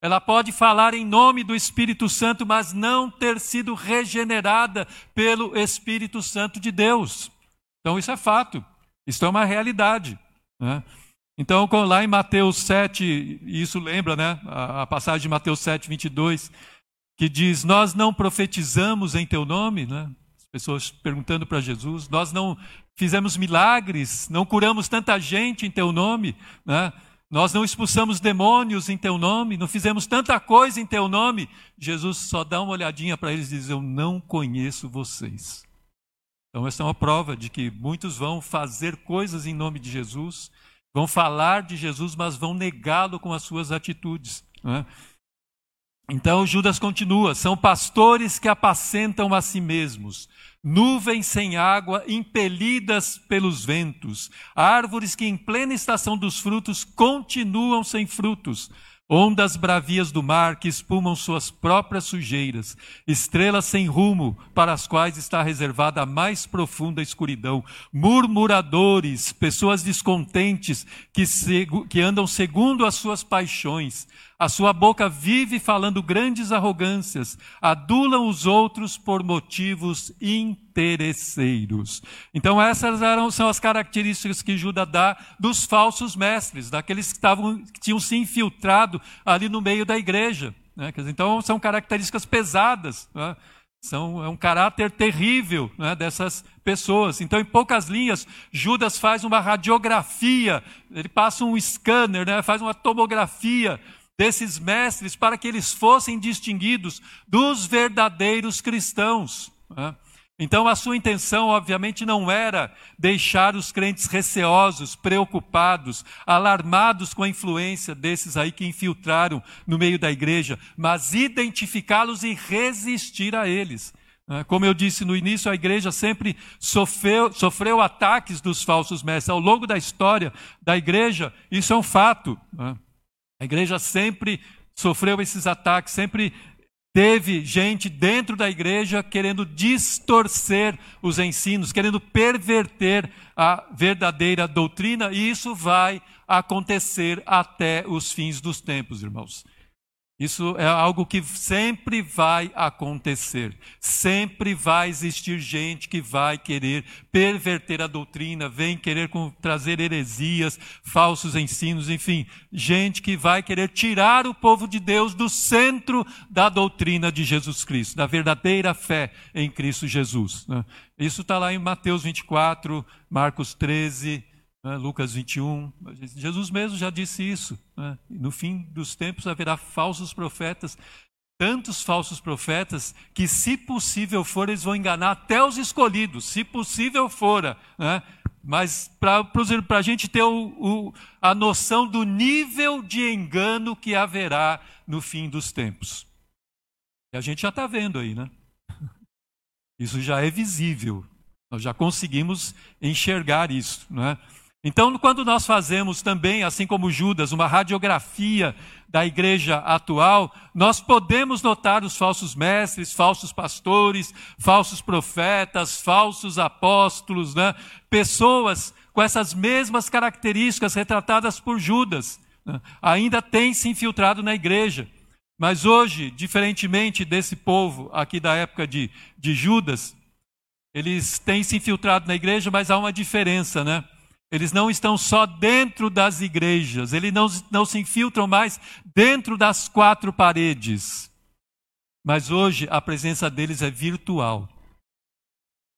Ela pode falar em nome do Espírito Santo, mas não ter sido regenerada pelo Espírito Santo de Deus. Então, isso é fato. Isso é uma realidade. Né? Então, lá em Mateus 7, isso lembra, né? A, passagem de Mateus 7, 22, que diz: Nós não profetizamos em teu nome, né? As pessoas perguntando para Jesus: Nós não fizemos milagres, não curamos tanta gente em teu nome, né? Nós não expulsamos demônios em teu nome, não fizemos tanta coisa em teu nome. Jesus só dá uma olhadinha para eles e diz: Eu não conheço vocês. Então, essa é uma prova de que muitos vão fazer coisas em nome de Jesus, vão falar de Jesus, mas vão negá-lo com as suas atitudes. É? Então, Judas continua: são pastores que apacentam a si mesmos nuvens sem água, impelidas pelos ventos, árvores que em plena estação dos frutos continuam sem frutos, ondas bravias do mar que espumam suas próprias sujeiras, estrelas sem rumo para as quais está reservada a mais profunda escuridão, murmuradores, pessoas descontentes que, que andam segundo as suas paixões, a sua boca vive falando grandes arrogâncias, adulam os outros por motivos interesseiros. Então, essas eram, são as características que Judas dá dos falsos mestres, daqueles que, estavam, que tinham se infiltrado ali no meio da igreja. Né? Então, são características pesadas. Né? São, é um caráter terrível né, dessas pessoas. Então, em poucas linhas, Judas faz uma radiografia, ele passa um scanner, né, faz uma tomografia desses mestres para que eles fossem distinguidos dos verdadeiros cristãos. Né? Então, a sua intenção, obviamente, não era deixar os crentes receosos, preocupados, alarmados com a influência desses aí que infiltraram no meio da igreja, mas identificá-los e resistir a eles. Né? Como eu disse no início, a igreja sempre sofreu, sofreu ataques dos falsos mestres. Ao longo da história da igreja, isso é um fato. A igreja sempre sofreu esses ataques, sempre teve gente dentro da igreja querendo distorcer os ensinos, querendo perverter a verdadeira doutrina, e isso vai acontecer até os fins dos tempos, irmãos. Isso é algo que sempre vai acontecer. Sempre vai existir gente que vai querer perverter a doutrina, vem querer trazer heresias, falsos ensinos, enfim, gente que vai querer tirar o povo de Deus do centro da doutrina de Jesus Cristo, da verdadeira fé em Cristo Jesus. né? Isso está lá em Mateus 24, Marcos 13, né, Lucas 21, Jesus mesmo já disse isso. né? No fim dos tempos haverá falsos profetas, tantos falsos profetas que, se possível for, eles vão enganar até os escolhidos, se possível fora. né? Mas para a gente ter o- o- a noção do nível de engano que haverá no fim dos tempos. E a gente já está vendo aí, né? Isso já é visível. Nós já conseguimos enxergar isso, não é? Então, quando nós fazemos também, assim como Judas, uma radiografia da igreja atual, nós podemos notar os falsos mestres, falsos pastores, falsos profetas, falsos apóstolos, né? pessoas com essas mesmas características retratadas por Judas, né? ainda têm se infiltrado na igreja. Mas hoje, diferentemente desse povo aqui da época de, de Judas, eles têm se infiltrado na igreja, mas há uma diferença, né? Eles não estão só dentro das igrejas, eles não, não se infiltram mais dentro das quatro paredes. Mas hoje a presença deles é virtual,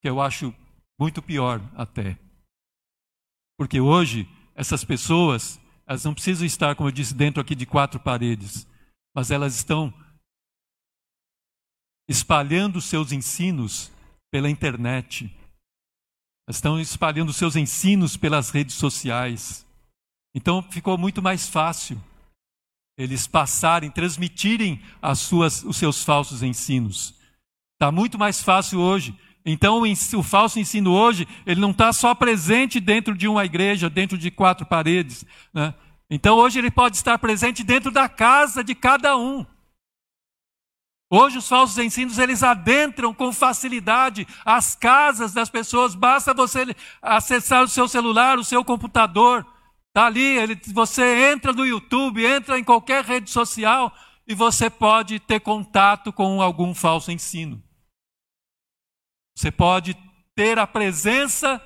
que eu acho muito pior até. Porque hoje essas pessoas, elas não precisam estar, como eu disse, dentro aqui de quatro paredes, mas elas estão espalhando seus ensinos pela internet. Estão espalhando seus ensinos pelas redes sociais. Então ficou muito mais fácil eles passarem, transmitirem as suas, os seus falsos ensinos. Está muito mais fácil hoje. Então o, o falso ensino hoje, ele não está só presente dentro de uma igreja, dentro de quatro paredes. né? Então hoje ele pode estar presente dentro da casa de cada um. Hoje os falsos ensinos eles adentram com facilidade as casas das pessoas. Basta você acessar o seu celular, o seu computador, tá ali. Ele, você entra no YouTube, entra em qualquer rede social e você pode ter contato com algum falso ensino. Você pode ter a presença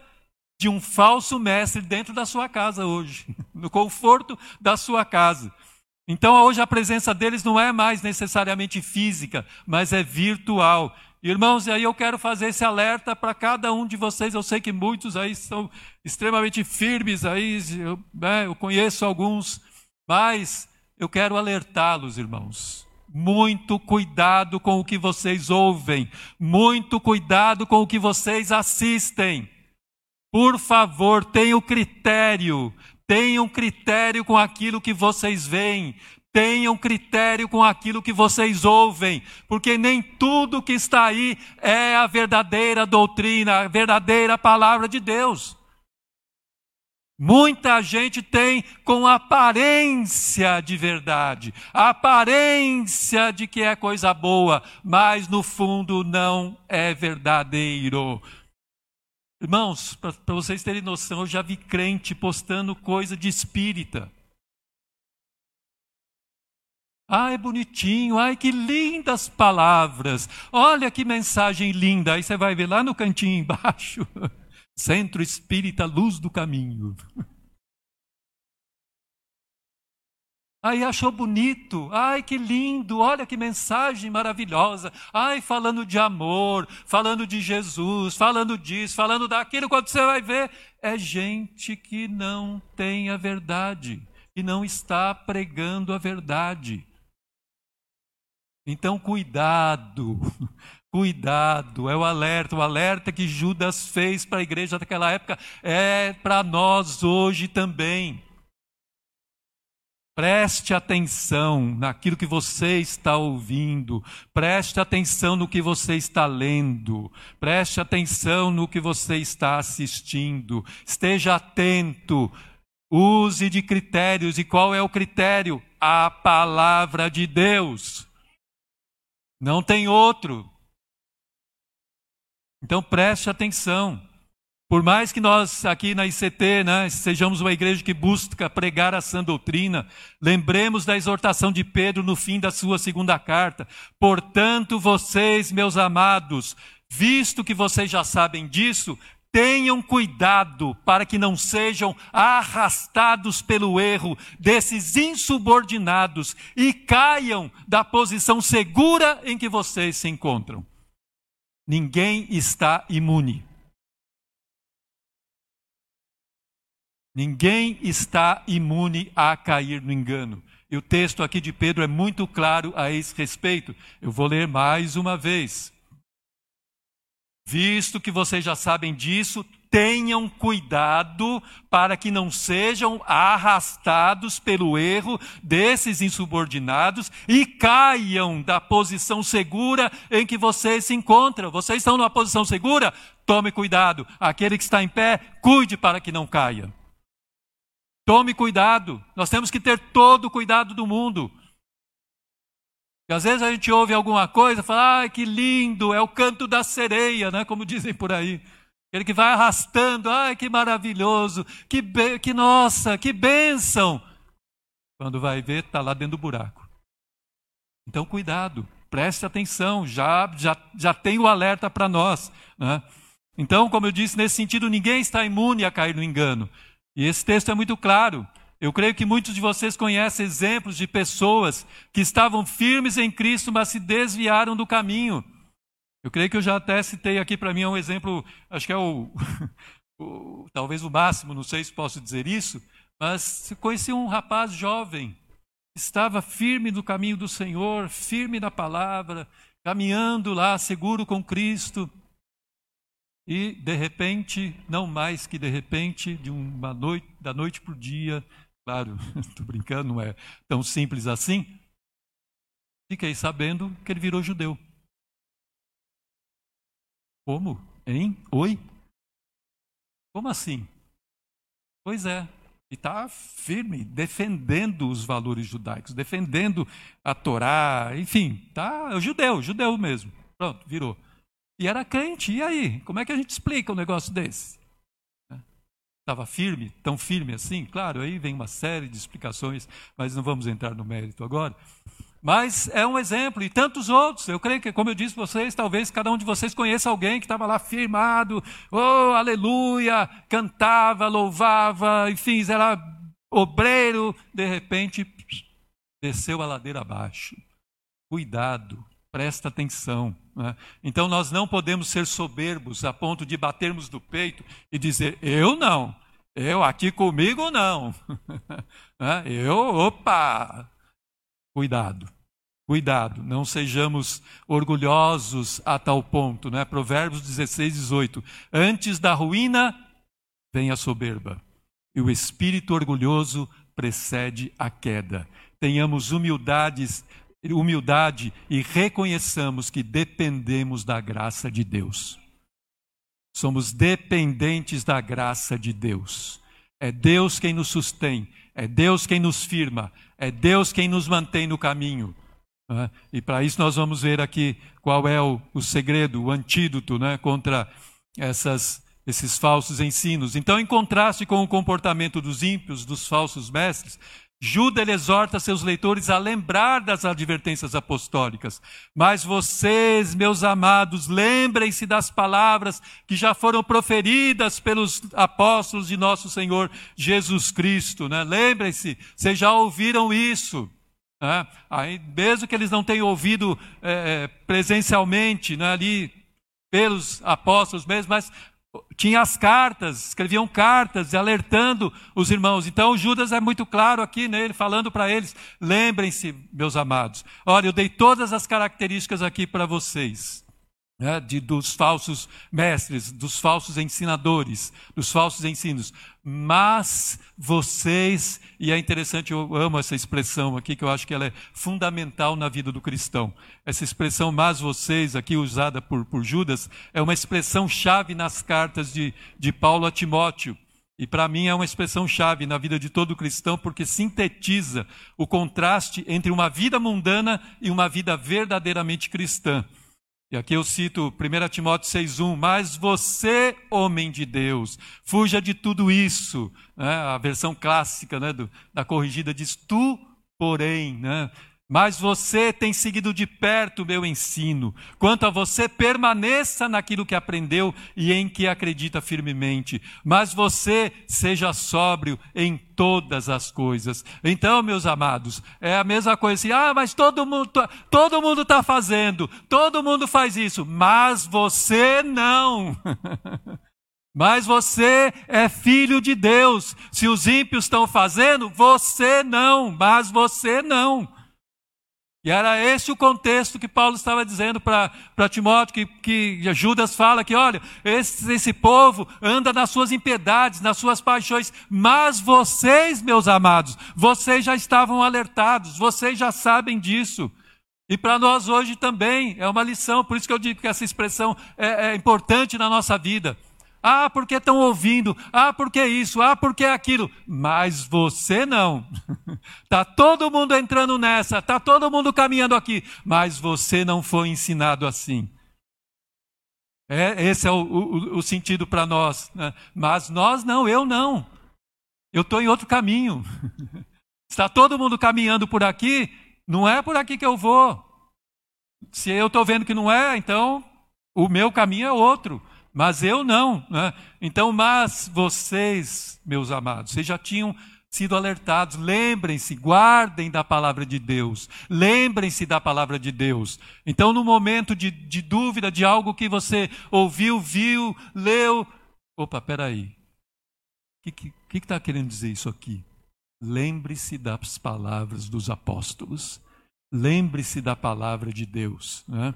de um falso mestre dentro da sua casa hoje, [laughs] no conforto da sua casa. Então hoje a presença deles não é mais necessariamente física, mas é virtual. Irmãos, e aí eu quero fazer esse alerta para cada um de vocês. Eu sei que muitos aí são extremamente firmes aí, eu, né, eu conheço alguns, mas eu quero alertá-los, irmãos. Muito cuidado com o que vocês ouvem, muito cuidado com o que vocês assistem. Por favor, tenham critério, tenham critério com aquilo que vocês veem, tenham critério com aquilo que vocês ouvem, porque nem tudo que está aí é a verdadeira doutrina, a verdadeira palavra de Deus. Muita gente tem com aparência de verdade, aparência de que é coisa boa, mas no fundo não é verdadeiro. Irmãos, para vocês terem noção, eu já vi crente postando coisa de espírita. Ai, bonitinho, ai, que lindas palavras. Olha que mensagem linda. Aí você vai ver lá no cantinho embaixo. [laughs] Centro Espírita Luz do Caminho. Aí achou bonito, ai que lindo, olha que mensagem maravilhosa. Ai, falando de amor, falando de Jesus, falando disso, falando daquilo. Quando você vai ver, é gente que não tem a verdade, e não está pregando a verdade. Então, cuidado, [laughs] cuidado, é o alerta, o alerta que Judas fez para a igreja daquela época, é para nós hoje também. Preste atenção naquilo que você está ouvindo, preste atenção no que você está lendo, preste atenção no que você está assistindo, esteja atento, use de critérios. E qual é o critério? A palavra de Deus. Não tem outro. Então preste atenção. Por mais que nós aqui na ICT né, sejamos uma igreja que busca pregar a sã doutrina, lembremos da exortação de Pedro no fim da sua segunda carta. Portanto, vocês, meus amados, visto que vocês já sabem disso, tenham cuidado para que não sejam arrastados pelo erro desses insubordinados e caiam da posição segura em que vocês se encontram. Ninguém está imune. Ninguém está imune a cair no engano. E o texto aqui de Pedro é muito claro a esse respeito. Eu vou ler mais uma vez. Visto que vocês já sabem disso, tenham cuidado para que não sejam arrastados pelo erro desses insubordinados e caiam da posição segura em que vocês se encontram. Vocês estão numa posição segura? Tome cuidado. Aquele que está em pé, cuide para que não caia. Tome cuidado. Nós temos que ter todo o cuidado do mundo. E às vezes a gente ouve alguma coisa e fala, ai, que lindo, é o canto da sereia, né? como [laughs] dizem por aí. Ele que vai arrastando, ai, que maravilhoso, que, be... que nossa, que bênção. Quando vai ver, está lá dentro do buraco. Então, cuidado, preste atenção, já, já, já tem o alerta para nós. Né? Então, como eu disse, nesse sentido, ninguém está imune a cair no engano. E esse texto é muito claro. Eu creio que muitos de vocês conhecem exemplos de pessoas que estavam firmes em Cristo, mas se desviaram do caminho. Eu creio que eu já até citei aqui para mim é um exemplo, acho que é o, [laughs] o, talvez o máximo, não sei se posso dizer isso, mas conheci um rapaz jovem, estava firme no caminho do Senhor, firme na palavra, caminhando lá seguro com Cristo. E de repente, não mais que de repente, de uma noite, da noite para o dia, claro, [laughs] estou brincando, não é tão simples assim. Fiquei sabendo que ele virou judeu. Como? Hein? Oi? Como assim? Pois é, e está firme, defendendo os valores judaicos, defendendo a Torá, enfim, tá judeu, judeu mesmo. Pronto, virou. E era crente, e aí? Como é que a gente explica um negócio desse? Estava firme, tão firme assim? Claro, aí vem uma série de explicações, mas não vamos entrar no mérito agora. Mas é um exemplo, e tantos outros. Eu creio que, como eu disse para vocês, talvez cada um de vocês conheça alguém que estava lá firmado, oh, aleluia, cantava, louvava, enfim, era obreiro, de repente desceu a ladeira abaixo. Cuidado, presta atenção. Né? Então nós não podemos ser soberbos a ponto de batermos no peito e dizer: eu não, eu aqui comigo não. [laughs] Né? eu, opa! Cuidado, cuidado, não sejamos orgulhosos a tal ponto. Né? Provérbios 16, 18. Antes da ruína vem a soberba, e o espírito orgulhoso precede a queda. Tenhamos humildades humildade e reconheçamos que dependemos da graça de Deus. Somos dependentes da graça de Deus. É Deus quem nos sustém, é Deus quem nos firma, é Deus quem nos mantém no caminho. Né? E para isso nós vamos ver aqui qual é o, o segredo, o antídoto né, contra essas, esses falsos ensinos. Então, em contraste com o comportamento dos ímpios, dos falsos mestres, Judas exorta seus leitores a lembrar das advertências apostólicas. Mas vocês, meus amados, lembrem-se das palavras que já foram proferidas pelos apóstolos de nosso Senhor Jesus Cristo. Né? Lembrem-se, vocês já ouviram isso. Né? Aí, mesmo que eles não tenham ouvido é, presencialmente né, ali pelos apóstolos mesmo, mas tinha as cartas, escreviam cartas alertando os irmãos. Então Judas é muito claro aqui nele, né, falando para eles: lembrem-se, meus amados, olha, eu dei todas as características aqui para vocês né, de, dos falsos mestres, dos falsos ensinadores, dos falsos ensinos. Mas vocês, e é interessante, eu amo essa expressão aqui, que eu acho que ela é fundamental na vida do cristão. Essa expressão, mas vocês, aqui usada por, por Judas, é uma expressão chave nas cartas de, de Paulo a Timóteo. E para mim é uma expressão chave na vida de todo cristão, porque sintetiza o contraste entre uma vida mundana e uma vida verdadeiramente cristã. E aqui eu cito 1 Timóteo 6,1: Mas você, homem de Deus, fuja de tudo isso. Né? A versão clássica né, do, da corrigida diz: Tu, porém, né? Mas você tem seguido de perto o meu ensino. Quanto a você, permaneça naquilo que aprendeu e em que acredita firmemente. Mas você seja sóbrio em todas as coisas. Então, meus amados, é a mesma coisa assim, ah, mas todo mundo, todo mundo está fazendo, todo mundo faz isso, mas você não. [laughs] Mas você é filho de Deus. Se os ímpios estão fazendo, você não, mas você não. E era esse o contexto que Paulo estava dizendo para Timóteo, que, que Judas fala que, olha, esse, esse povo anda nas suas impiedades, nas suas paixões, mas vocês, meus amados, vocês já estavam alertados, vocês já sabem disso. E para nós hoje também é uma lição, por isso que eu digo que essa expressão é, é importante na nossa vida. Ah, porque estão ouvindo. Ah, porque isso. Ah, porque aquilo. Mas você não. Está [laughs] todo mundo entrando nessa. Está todo mundo caminhando aqui. Mas você não foi ensinado assim. É, esse é o, o, o sentido para nós. Né? Mas nós não, eu não. Eu estou em outro caminho. [laughs] Está todo mundo caminhando por aqui. Não é por aqui que eu vou. Se eu estou vendo que não é, então o meu caminho é outro. Mas eu não. Né? Então, mas vocês, meus amados, vocês já tinham sido alertados. Lembrem-se, guardem da palavra de Deus. Lembrem-se da palavra de Deus. Então, no momento de, de dúvida de algo que você ouviu, viu, leu. Opa, peraí. O que está querendo dizer isso aqui? Lembre-se das palavras dos apóstolos. Lembre-se da palavra de Deus. Né?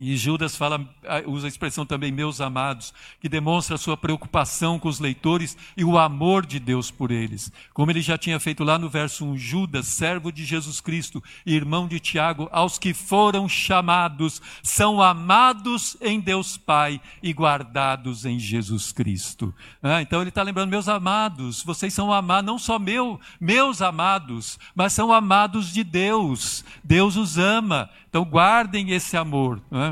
E Judas fala, ah, usa a expressão também, meus amados, que demonstra a sua preocupação com os leitores e o amor de Deus por eles. Como ele já tinha feito lá no verso 1, Judas, servo de Jesus Cristo irmão de Tiago, aos que foram chamados, são amados em Deus Pai e guardados em Jesus Cristo. Ah, então ele está lembrando, meus amados, vocês são amados, não só meu, meus amados, mas são amados de Deus. Deus os ama. Então guardem esse amor. É?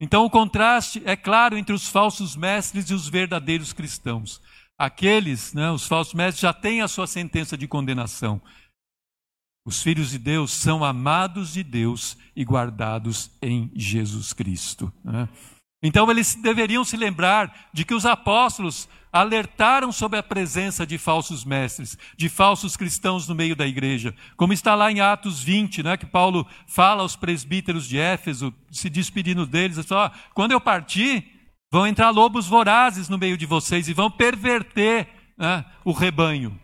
Então o contraste é claro entre os falsos mestres e os verdadeiros cristãos. Aqueles, né, os falsos mestres, já têm a sua sentença de condenação. Os filhos de Deus são amados de Deus e guardados em Jesus Cristo. Né? Então eles deveriam se lembrar de que os apóstolos alertaram sobre a presença de falsos mestres, de falsos cristãos no meio da igreja. Como está lá em Atos 20, né, que Paulo fala aos presbíteros de Éfeso, se despedindo deles, só, quando eu partir, vão entrar lobos vorazes no meio de vocês e vão perverter né, o rebanho.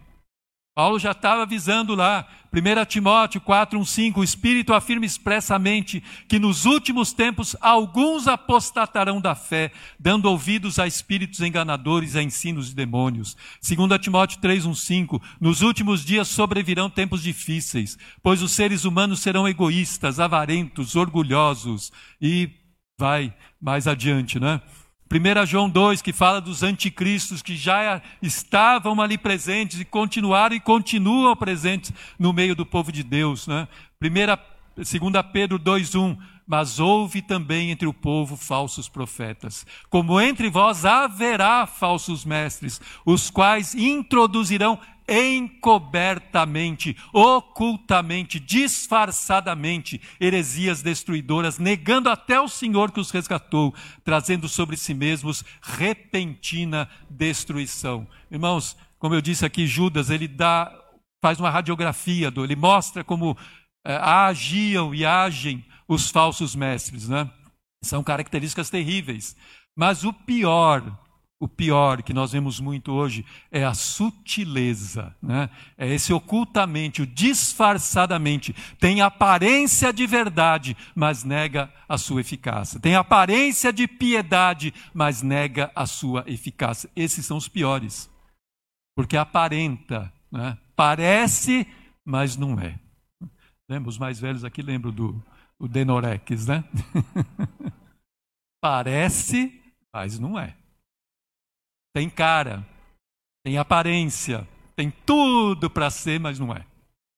Paulo já estava avisando lá, 1 Timóteo 4, 1, 5, o Espírito afirma expressamente que nos últimos tempos alguns apostatarão da fé, dando ouvidos a espíritos enganadores e a ensinos de demônios. 2 Timóteo 3, 1, 5, nos últimos dias sobrevirão tempos difíceis, pois os seres humanos serão egoístas, avarentos, orgulhosos e vai mais adiante, né? 1 João 2, que fala dos anticristos que já estavam ali presentes e continuaram e continuam presentes no meio do povo de Deus. Né? 2 Pedro 2,1 Mas houve também entre o povo falsos profetas, como entre vós haverá falsos mestres, os quais introduzirão encobertamente, ocultamente, disfarçadamente, heresias destruidoras, negando até o Senhor que os resgatou, trazendo sobre si mesmos repentina destruição. Irmãos, como eu disse aqui, Judas, ele dá, faz uma radiografia, do, ele mostra como é, agiam e agem os falsos mestres, né? São características terríveis. Mas o pior o pior que nós vemos muito hoje é a sutileza, né? é esse ocultamente, o disfarçadamente. Tem aparência de verdade, mas nega a sua eficácia. Tem aparência de piedade, mas nega a sua eficácia. Esses são os piores. Porque aparenta, né? parece, mas não é. Lembra, os mais velhos aqui lembram do o Denorex, né? [laughs] parece, mas não é. Tem cara, tem aparência, tem tudo para ser, mas não é.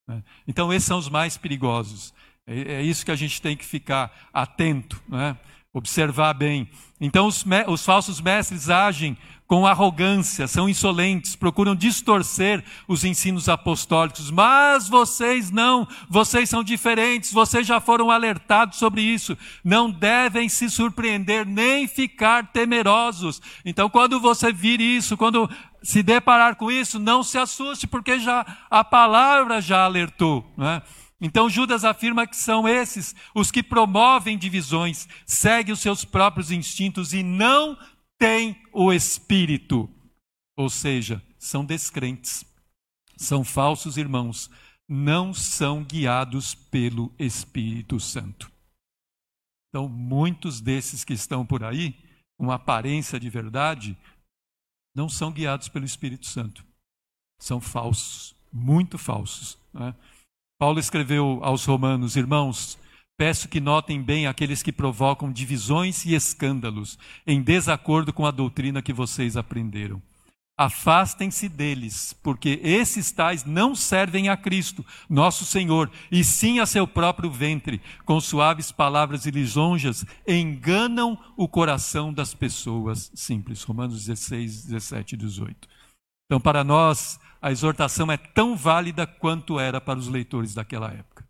Né? Então, esses são os mais perigosos. É, é, isso que a gente tem que ficar atento. Né? Observar bem. Então, os, os falsos mestres agem com arrogância, são insolentes, procuram distorcer os ensinos apostólicos, mas vocês não, vocês são diferentes, vocês já foram alertados sobre isso, não devem se surpreender nem ficar temerosos. Então, quando você vir isso, quando se deparar com isso, não se assuste, porque já a palavra já alertou, não é? Então Judas afirma que são esses os que promovem divisões, seguem os seus próprios instintos e não têm o espírito. Ou seja, são descrentes, são falsos irmãos, não são guiados pelo Espírito Santo. Então, muitos desses que estão por aí, com aparência de verdade, não são guiados pelo Espírito Santo. São falsos, muito falsos. Né? Paulo escreveu aos Romanos: Irmãos, peço que notem bem aqueles que provocam divisões e escândalos em desacordo com a doutrina que vocês aprenderam. Afastem-se deles, porque esses tais não servem a Cristo, nosso Senhor, e sim a seu próprio ventre, com suaves palavras e lisonjas, enganam o coração das pessoas simples. Romanos 16, 17 e 18. Então, para nós, a exortação é tão válida quanto era para os leitores daquela época.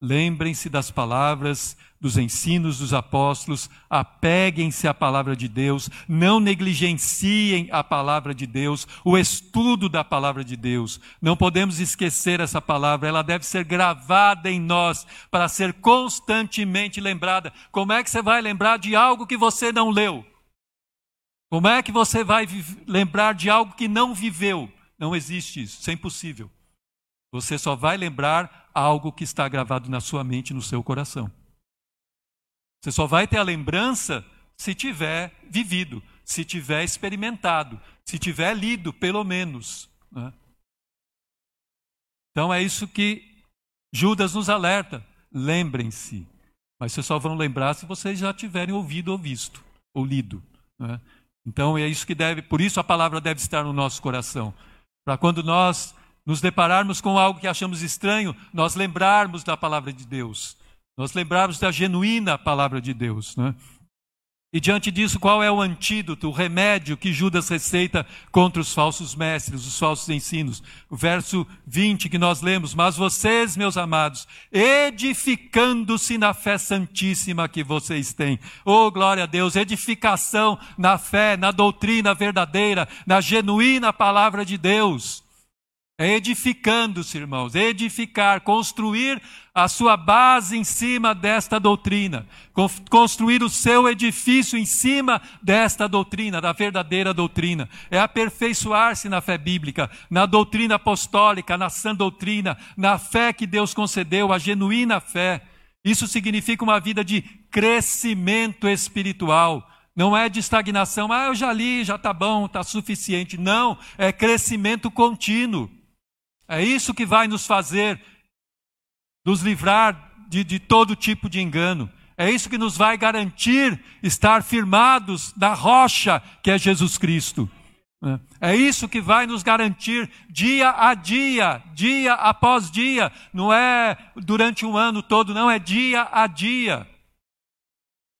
Lembrem-se das palavras, dos ensinos dos apóstolos, apeguem-se à palavra de Deus, não negligenciem a palavra de Deus, o estudo da palavra de Deus. Não podemos esquecer essa palavra, ela deve ser gravada em nós para ser constantemente lembrada. Como é que você vai lembrar de algo que você não leu? Como é que você vai lembrar de algo que não viveu? Não existe isso, isso é impossível. Você só vai lembrar algo que está gravado na sua mente, no seu coração. Você só vai ter a lembrança se tiver vivido, se tiver experimentado, se tiver lido, pelo menos. Né? Então é isso que Judas nos alerta. Lembrem-se. Mas vocês só vão lembrar se vocês já tiverem ouvido ou visto, ou lido. Né? Então é isso que deve, por isso a palavra deve estar no nosso coração. Para quando nós nos depararmos com algo que achamos estranho, nós lembrarmos da palavra de Deus, nós lembrarmos da genuína palavra de Deus. Né? E diante disso, qual é o antídoto, o remédio que Judas receita contra os falsos mestres, os falsos ensinos? O verso 20 que nós lemos: Mas vocês, meus amados, edificando-se na fé santíssima que vocês têm. Oh, glória a Deus, edificação na fé, na doutrina verdadeira, na genuína palavra de Deus. É edificando-se, irmãos, edificar, construir a sua base em cima desta doutrina, construir o seu edifício em cima desta doutrina, da verdadeira doutrina. É aperfeiçoar-se na fé bíblica, na doutrina apostólica, na sã doutrina, na fé que Deus concedeu, a genuína fé. Isso significa uma vida de crescimento espiritual. Não é de estagnação, ah, eu já li, já está bom, está suficiente. Não, é crescimento contínuo. É isso que vai nos fazer nos livrar de, de, todo tipo de engano. É isso que nos vai garantir estar firmados na rocha que é Jesus Cristo. É isso que vai nos garantir dia a dia, dia após dia. Não é durante um ano todo, não, é dia a dia.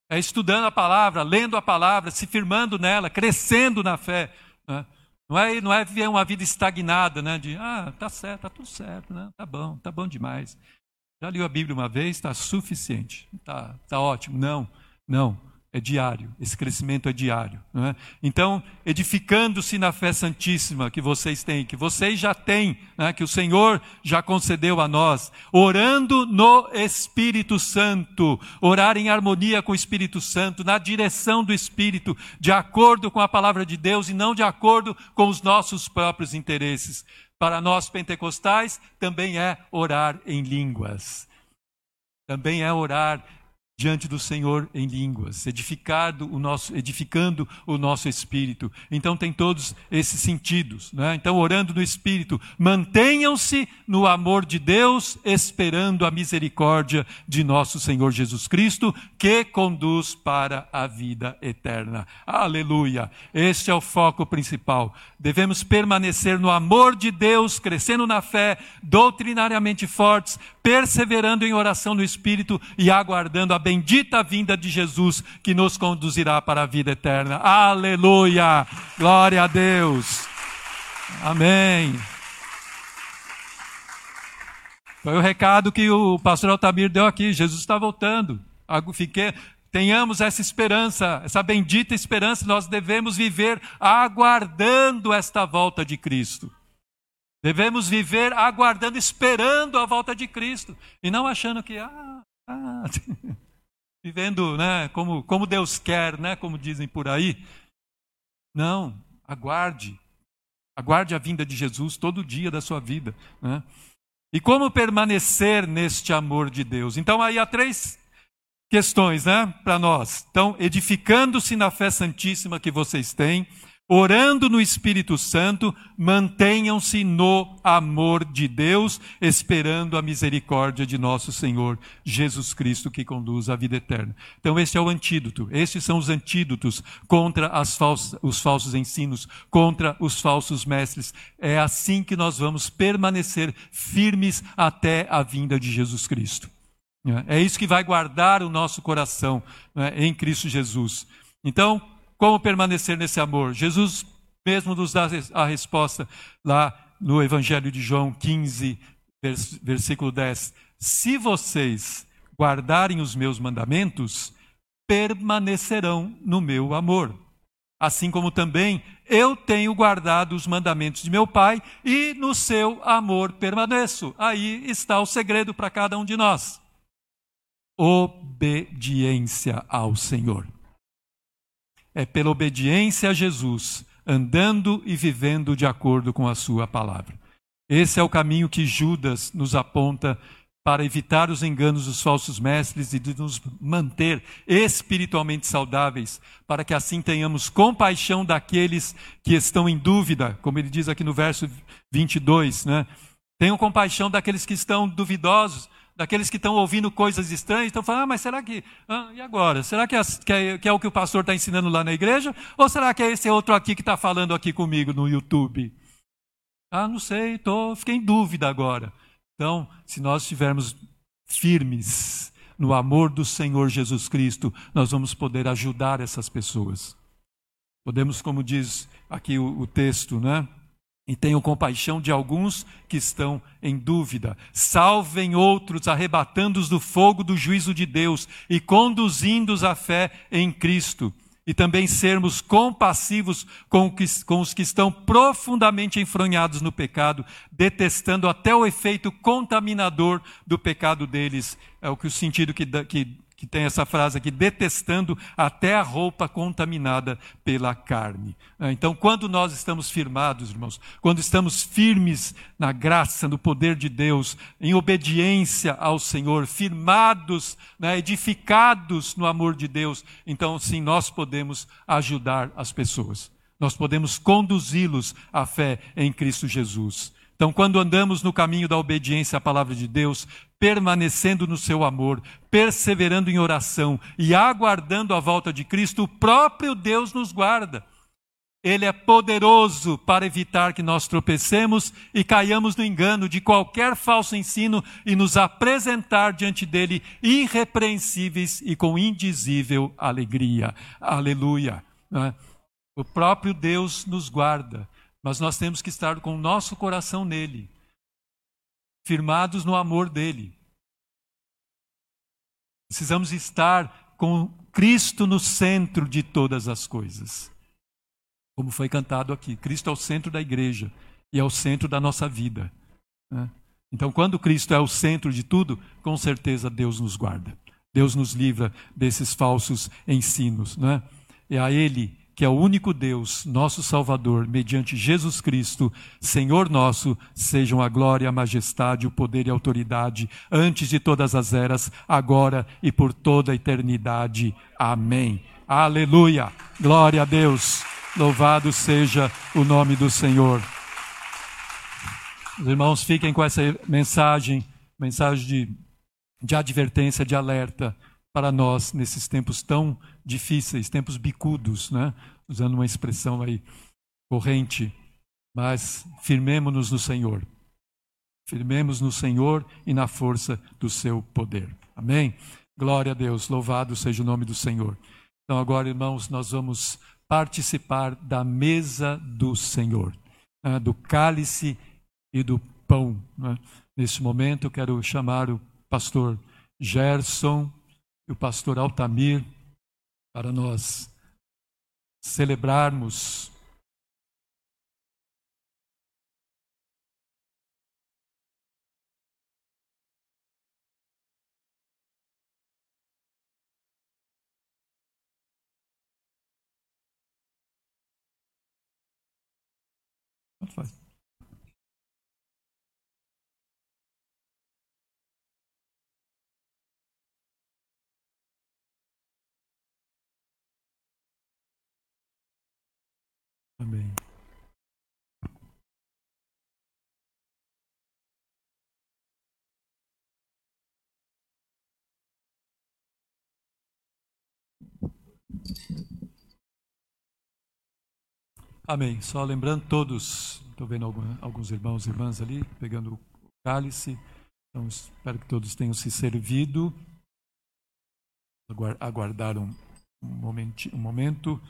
É estudando a palavra, lendo a palavra, se firmando nela, crescendo na fé. Né? Não é, não é viver uma vida estagnada, né? De, ah, tá certo, tá tudo certo, né? Tá bom, tá bom demais. Já leu a Bíblia uma vez, está suficiente, tá, tá ótimo. Não, não, é diário, esse crescimento é diário. É? Então, edificando-se na fé santíssima que vocês têm, que vocês já têm, né? que o Senhor já concedeu a nós, orando no Espírito Santo, orar em harmonia com o Espírito Santo, na direção do Espírito, de acordo com a palavra de Deus e não de acordo com os nossos próprios interesses. Para nós pentecostais, também é orar em línguas. Também é orar diante do Senhor em línguas, edificado o nosso, edificando o nosso espírito. Então tem todos esses sentidos. Né? Então, orando no espírito, mantenham-se no amor de Deus, esperando a misericórdia de nosso Senhor Jesus Cristo, que conduz para a vida eterna. Aleluia! Este é o foco principal. Devemos permanecer no amor de Deus, crescendo na fé, doutrinariamente fortes, perseverando em oração no espírito e aguardando a bendita vinda de Jesus que nos conduzirá para a vida eterna. Aleluia! Glória a Deus. Amém. Foi o recado que o pastor Altamir deu aqui. Jesus está voltando. Fiquei, tenhamos essa esperança, essa bendita esperança, nós devemos viver aguardando esta volta de Cristo. Devemos viver aguardando, esperando a volta de Cristo. E não achando que, ah, ah [laughs] vivendo né, como, como Deus quer, né, como dizem por aí. Não, aguarde. Aguarde a vinda de Jesus todo dia da sua vida. Né? E como permanecer neste amor de Deus? Então, aí há três questões né, para nós. Então, edificando-se na fé santíssima que vocês têm orando no Espírito Santo, mantenham-se no amor de Deus, esperando a misericórdia de nosso Senhor Jesus Cristo, que conduz à vida eterna. Então, esse é o antídoto. Esses são os antídotos contra falsas, os falsos ensinos, contra os falsos mestres. É assim que nós vamos permanecer firmes até a vinda de Jesus Cristo. É isso que vai guardar o nosso coração né, em Cristo Jesus. Então, como permanecer nesse amor? Jesus mesmo nos dá a resposta lá no Evangelho de João 15, versículo 10. Se vocês guardarem os meus mandamentos, permanecerão no meu amor. Assim como também eu tenho guardado os mandamentos de meu Pai e no seu amor permaneço. Aí está o segredo para cada um de nós: obediência ao Senhor é pela obediência a Jesus, andando e vivendo de acordo com a Sua palavra. Esse é o caminho que Judas nos aponta para evitar os enganos dos falsos mestres e de nos manter espiritualmente saudáveis, para que assim tenhamos compaixão daqueles que estão em dúvida, como ele diz aqui no verso 22, né? Tenham compaixão daqueles que estão duvidosos, daqueles que estão ouvindo coisas estranhas, estão falando, ah, mas será que. Ah, e agora? Será que é, que, é, que é, o que o pastor está ensinando lá na igreja? Ou será que é esse outro aqui que está falando aqui comigo no YouTube? Ah, não sei, tô, fiquei em dúvida agora. Então, se nós estivermos firmes no amor do Senhor Jesus Cristo, nós vamos poder ajudar essas pessoas. Podemos, como diz aqui o, o texto, né? E tenham compaixão de alguns que estão em dúvida. Salvem outros, arrebatando-os do fogo do juízo de Deus e conduzindo-os à fé em Cristo. E também sermos compassivos com, os que estão profundamente enfronhados no pecado, detestando até o efeito contaminador do pecado deles. É o que o sentido que, que que tem essa frase aqui, detestando até a roupa contaminada pela carne. Ah, então, quando nós estamos firmados, irmãos, quando estamos firmes na graça, no poder de Deus, em obediência ao Senhor, firmados, né, edificados no amor de Deus, então sim, nós podemos ajudar as pessoas. Nós podemos conduzi-los à fé em Cristo Jesus. Então, quando andamos no caminho da obediência à palavra de Deus, permanecendo no seu amor, perseverando em oração e aguardando a volta de Cristo, o próprio Deus nos guarda. Ele é poderoso para evitar que nós tropecemos e caiamos no engano de qualquer falso ensino e nos apresentar diante dele irrepreensíveis e com indizível alegria. Aleluia. É? O próprio Deus nos guarda. Mas nós temos que estar com o nosso coração nele, firmados no amor dele. Precisamos estar com Cristo no centro de todas as coisas. Como foi cantado aqui, Cristo é o centro da igreja e é o centro da nossa vida. Né? Então, quando Cristo é o centro de tudo, com certeza Deus nos guarda. Deus nos livra desses falsos ensinos. Né? É a Ele que é o único Deus, nosso Salvador, mediante Jesus Cristo, Senhor nosso, sejam a glória, a majestade, o poder e a autoridade, antes de todas as eras, agora e por toda a eternidade. Amém. Aleluia. Glória a Deus. Louvado seja o nome do Senhor. Os irmãos, fiquem com essa mensagem, mensagem de, de advertência, de alerta para nós nesses tempos tão difíceis, tempos bicudos, né? usando uma expressão aí corrente, mas firmemos-nos no Senhor. Firmemos no Senhor e na força do seu poder. Amém? Glória a Deus, louvado seja o nome do Senhor. Então, agora, irmãos, nós vamos participar da mesa do Senhor, né, do cálice e do pão. Né. Nesse momento, eu quero chamar o pastor Gerson e o pastor Altamir para nós celebrarmos Amém. Amém. Só lembrando todos, estou vendo alguns irmãos e irmãs ali pegando o cálice. Então espero que todos tenham se servido. Aguar- Aguardar um, um momento.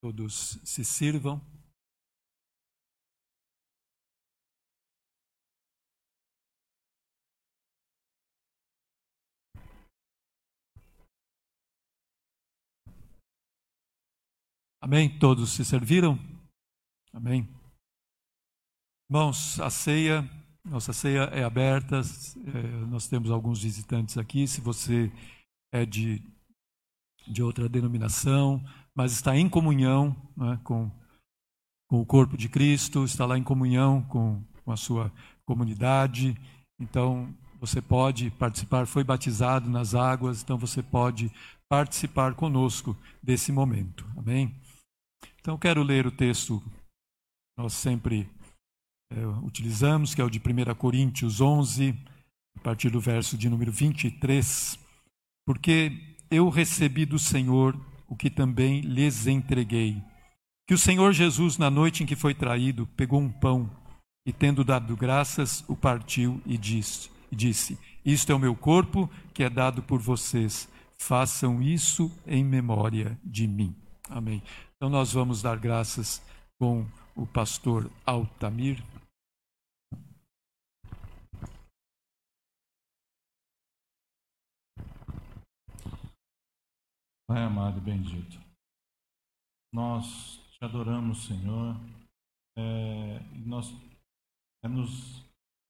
Todos se sirvam. Amém? Todos se serviram? Amém? Irmãos, a ceia, nossa ceia é aberta, eh, nós temos alguns visitantes aqui. Se você é de, de outra denominação, mas está em comunhão né, com, com o corpo de Cristo, está lá em comunhão com, com a sua comunidade, então você pode participar, foi batizado nas águas, então você pode participar conosco desse momento. Amém? Então, quero ler o texto que nós sempre eh, utilizamos, que é o de 1 Coríntios 11, a partir do verso de número 23. Porque eu recebi do Senhor o que também lhes entreguei. Que o Senhor Jesus, na noite em que foi traído, pegou um pão e, tendo dado graças, o partiu e disse: disse Isto é o meu corpo que é dado por vocês. Façam isso em memória de mim. Amém. Então nós vamos dar graças com o pastor Altamir. Pai amado e bendito, nós te adoramos, Senhor, é, e nós é, nos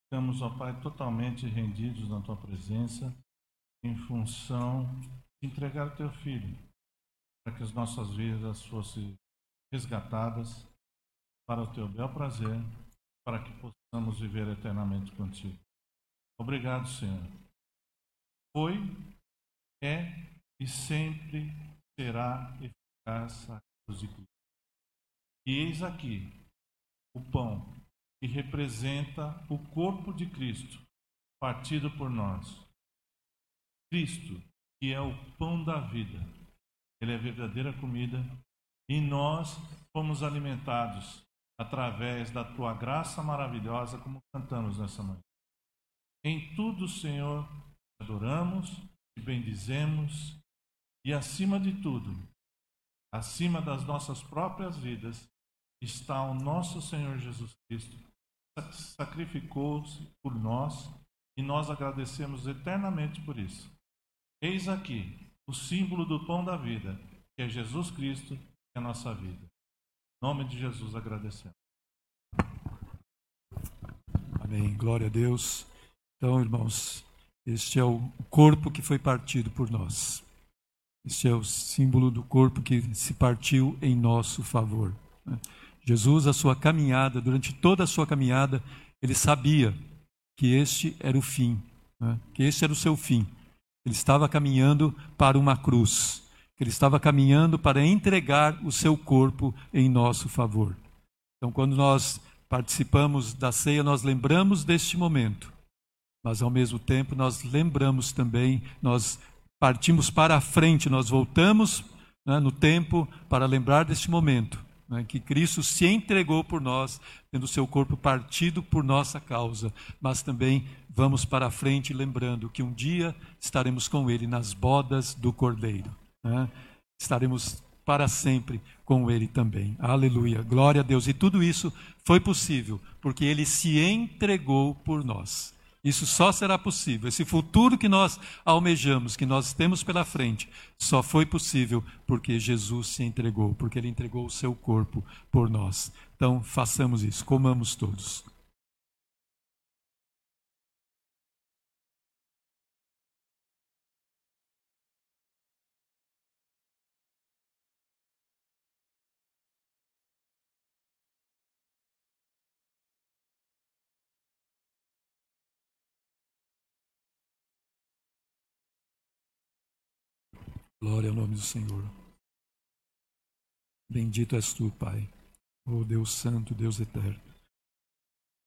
estamos, ó Pai, totalmente rendidos na Tua presença, em função de entregar o Teu Filho, para que as nossas vidas fossem resgatadas para o Teu bel prazer, para que possamos viver eternamente contigo. Obrigado, Senhor. Foi, é e sempre será eficaz a cruz de Cristo. E eis aqui o pão que representa o corpo de Cristo, partido por nós. Cristo, que é o pão da vida, ele é a verdadeira comida, e nós fomos alimentados através da tua graça maravilhosa, como cantamos nessa manhã. Em tudo, Senhor, adoramos e bendizemos e acima de tudo, acima das nossas próprias vidas, está o nosso Senhor Jesus Cristo, que sacrificou-se por nós e nós agradecemos eternamente por isso. Eis aqui o símbolo do pão da vida, que é Jesus Cristo, que é a nossa vida. Em nome de Jesus agradecemos. Amém. Glória a Deus. Então, irmãos, este é o corpo que foi partido por nós. Este é o símbolo do corpo que se partiu em nosso favor. né? Jesus, a sua caminhada, durante toda a sua caminhada, ele sabia que este era o fim, né? que este era o seu fim. Ele estava caminhando para uma cruz, que ele estava caminhando para entregar o seu corpo em nosso favor. Então, quando nós participamos da ceia, nós lembramos deste momento, mas ao mesmo tempo nós lembramos também, nós partimos para a frente, nós voltamos né, no tempo para lembrar deste momento né, que Cristo se entregou por nós, tendo seu corpo partido por nossa causa, mas também vamos para a frente lembrando que um dia estaremos com Ele nas bodas do Cordeiro. né? Estaremos para sempre com Ele também. Aleluia, glória a Deus. E tudo isso foi possível porque Ele se entregou por nós. Isso só será possível. Esse futuro que nós almejamos, que nós temos pela frente, só foi possível porque Jesus se entregou, porque Ele entregou o seu corpo por nós. Então, façamos isso, comamos todos. Glória ao nome do Senhor. Bendito és tu, Pai, ó Deus Santo, Deus Eterno.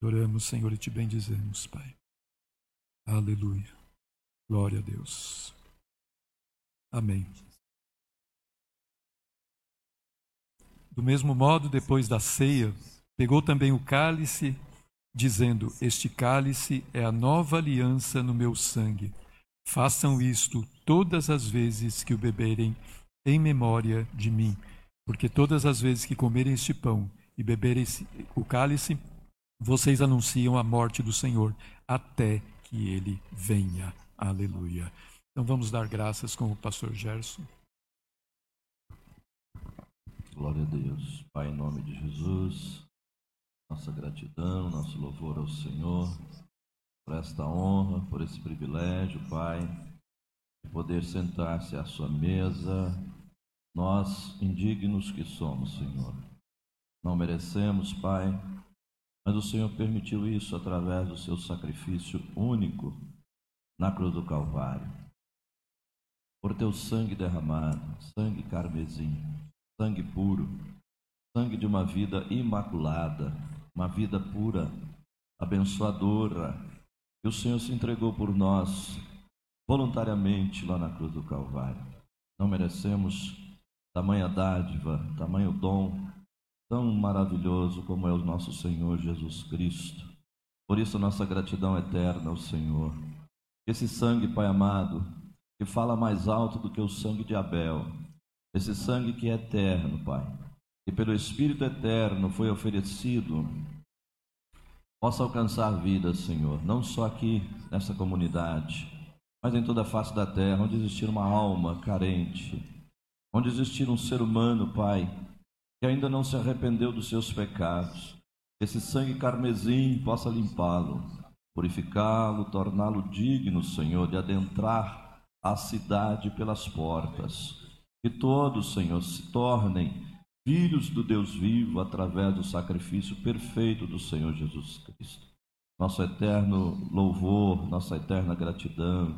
Adoramos, Senhor, e te bendizemos, Pai. Aleluia. Glória a Deus. Amém. Do mesmo modo, depois da ceia, pegou também o cálice, dizendo: Este cálice é a nova aliança no meu sangue. Façam isto todas as vezes que o beberem em memória de mim, porque todas as vezes que comerem este pão e beberem o cálice, vocês anunciam a morte do Senhor até que ele venha. Aleluia. Então vamos dar graças com o pastor Gerson. Glória a Deus. Pai, em nome de Jesus, nossa gratidão, nosso louvor ao Senhor, por esta honra, por esse privilégio, Pai, de poder sentar-se à sua mesa, nós, indignos que somos, Senhor. Não merecemos, Pai, mas o Senhor permitiu isso através do seu sacrifício único na cruz do Calvário. Por teu sangue derramado, sangue carmesim, sangue puro, sangue de uma vida imaculada, uma vida pura, abençoadora, que o Senhor se entregou por nós voluntariamente lá na cruz do Calvário. Não merecemos tamanha dádiva, tamanho dom tão maravilhoso como é o nosso Senhor Jesus Cristo. Por isso, nossa gratidão eterna ao Senhor. Esse sangue, Pai amado, que fala mais alto do que o sangue de Abel, esse sangue que é eterno, Pai, que pelo Espírito eterno foi oferecido, possa alcançar vidas, Senhor, não só aqui nessa comunidade, mas em toda a face da terra, onde existir uma alma carente, onde existir um ser humano, Pai, que ainda não se arrependeu dos seus pecados, esse sangue carmesim possa limpá-lo, purificá-lo, torná-lo digno, Senhor, de adentrar a cidade pelas portas. Que todos, Senhor, se tornem filhos do Deus vivo através do sacrifício perfeito do Senhor Jesus Cristo. Nosso eterno louvor, nossa eterna gratidão.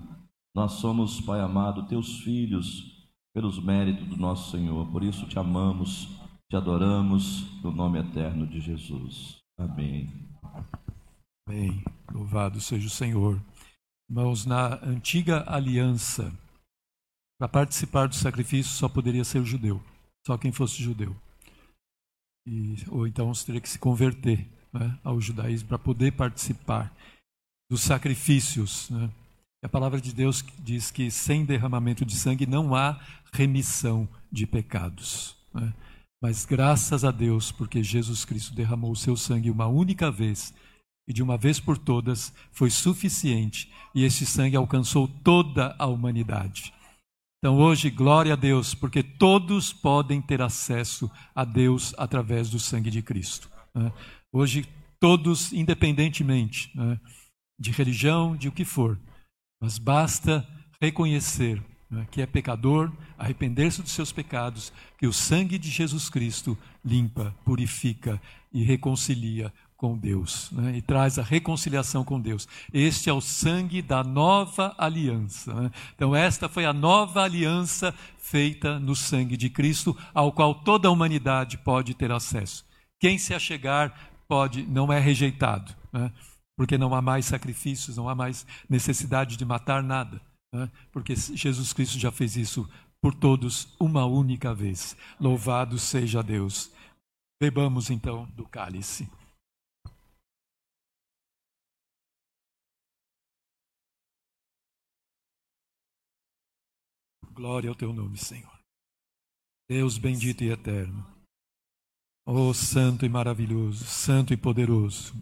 Nós somos, Pai amado, teus filhos pelos méritos do nosso Senhor. Por isso te amamos, te adoramos no nome eterno de Jesus. Amém. Amém. Louvado seja o Senhor. Irmãos, na antiga aliança, para participar do sacrifício só poderia ser judeu, só quem fosse judeu. E, ou então você teria que se converter né, ao judaísmo para poder participar dos sacrifícios. Né? A palavra de Deus diz que sem derramamento de sangue não há remissão de pecados. né? Mas graças a Deus, porque Jesus Cristo derramou o seu sangue uma única vez e de uma vez por todas foi suficiente, e esse sangue alcançou toda a humanidade. Então hoje, glória a Deus, porque todos podem ter acesso a Deus através do sangue de Cristo. né? Hoje, todos, independentemente né, de religião, de o que for, mas basta reconhecer né, que é pecador, arrepender-se dos seus pecados, que o sangue de Jesus Cristo limpa, purifica e reconcilia com Deus, né, e traz a reconciliação com Deus. Este é o sangue da nova aliança. né. Então, esta foi a nova aliança feita no sangue de Cristo, ao qual toda a humanidade pode ter acesso. Quem se achegar pode, não é rejeitado, né, porque não há mais sacrifícios, não há mais necessidade de matar nada né? porque Jesus Cristo já fez isso por todos uma única vez. Louvado seja Deus. Bebamos então do cálice. Glória ao teu nome, Senhor. Deus bendito e eterno. Oh, santo e maravilhoso, santo e poderoso.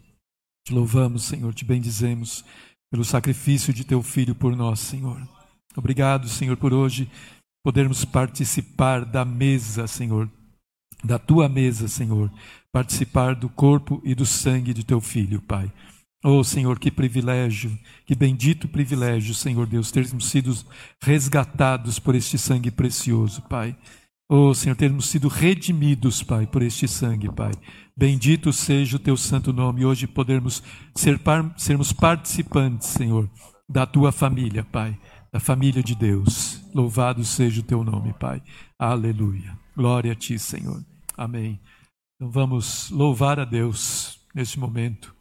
Te louvamos, Senhor, te bendizemos pelo sacrifício de teu filho por nós, Senhor. Obrigado, Senhor, por hoje podermos participar da mesa, Senhor, da tua mesa, Senhor, participar do corpo e do sangue de teu filho, Pai. Oh Senhor, que privilégio, que bendito privilégio, Senhor Deus, termos sido resgatados por este sangue precioso, Pai. Oh Senhor, termos sido redimidos, Pai, por este sangue, Pai. Bendito seja o teu santo nome. Hoje podermos ser, sermos participantes, Senhor, da tua família, Pai, da família de Deus. Louvado seja o teu nome, Pai. Aleluia. Glória a ti, Senhor. Amém. Então vamos louvar a Deus neste momento.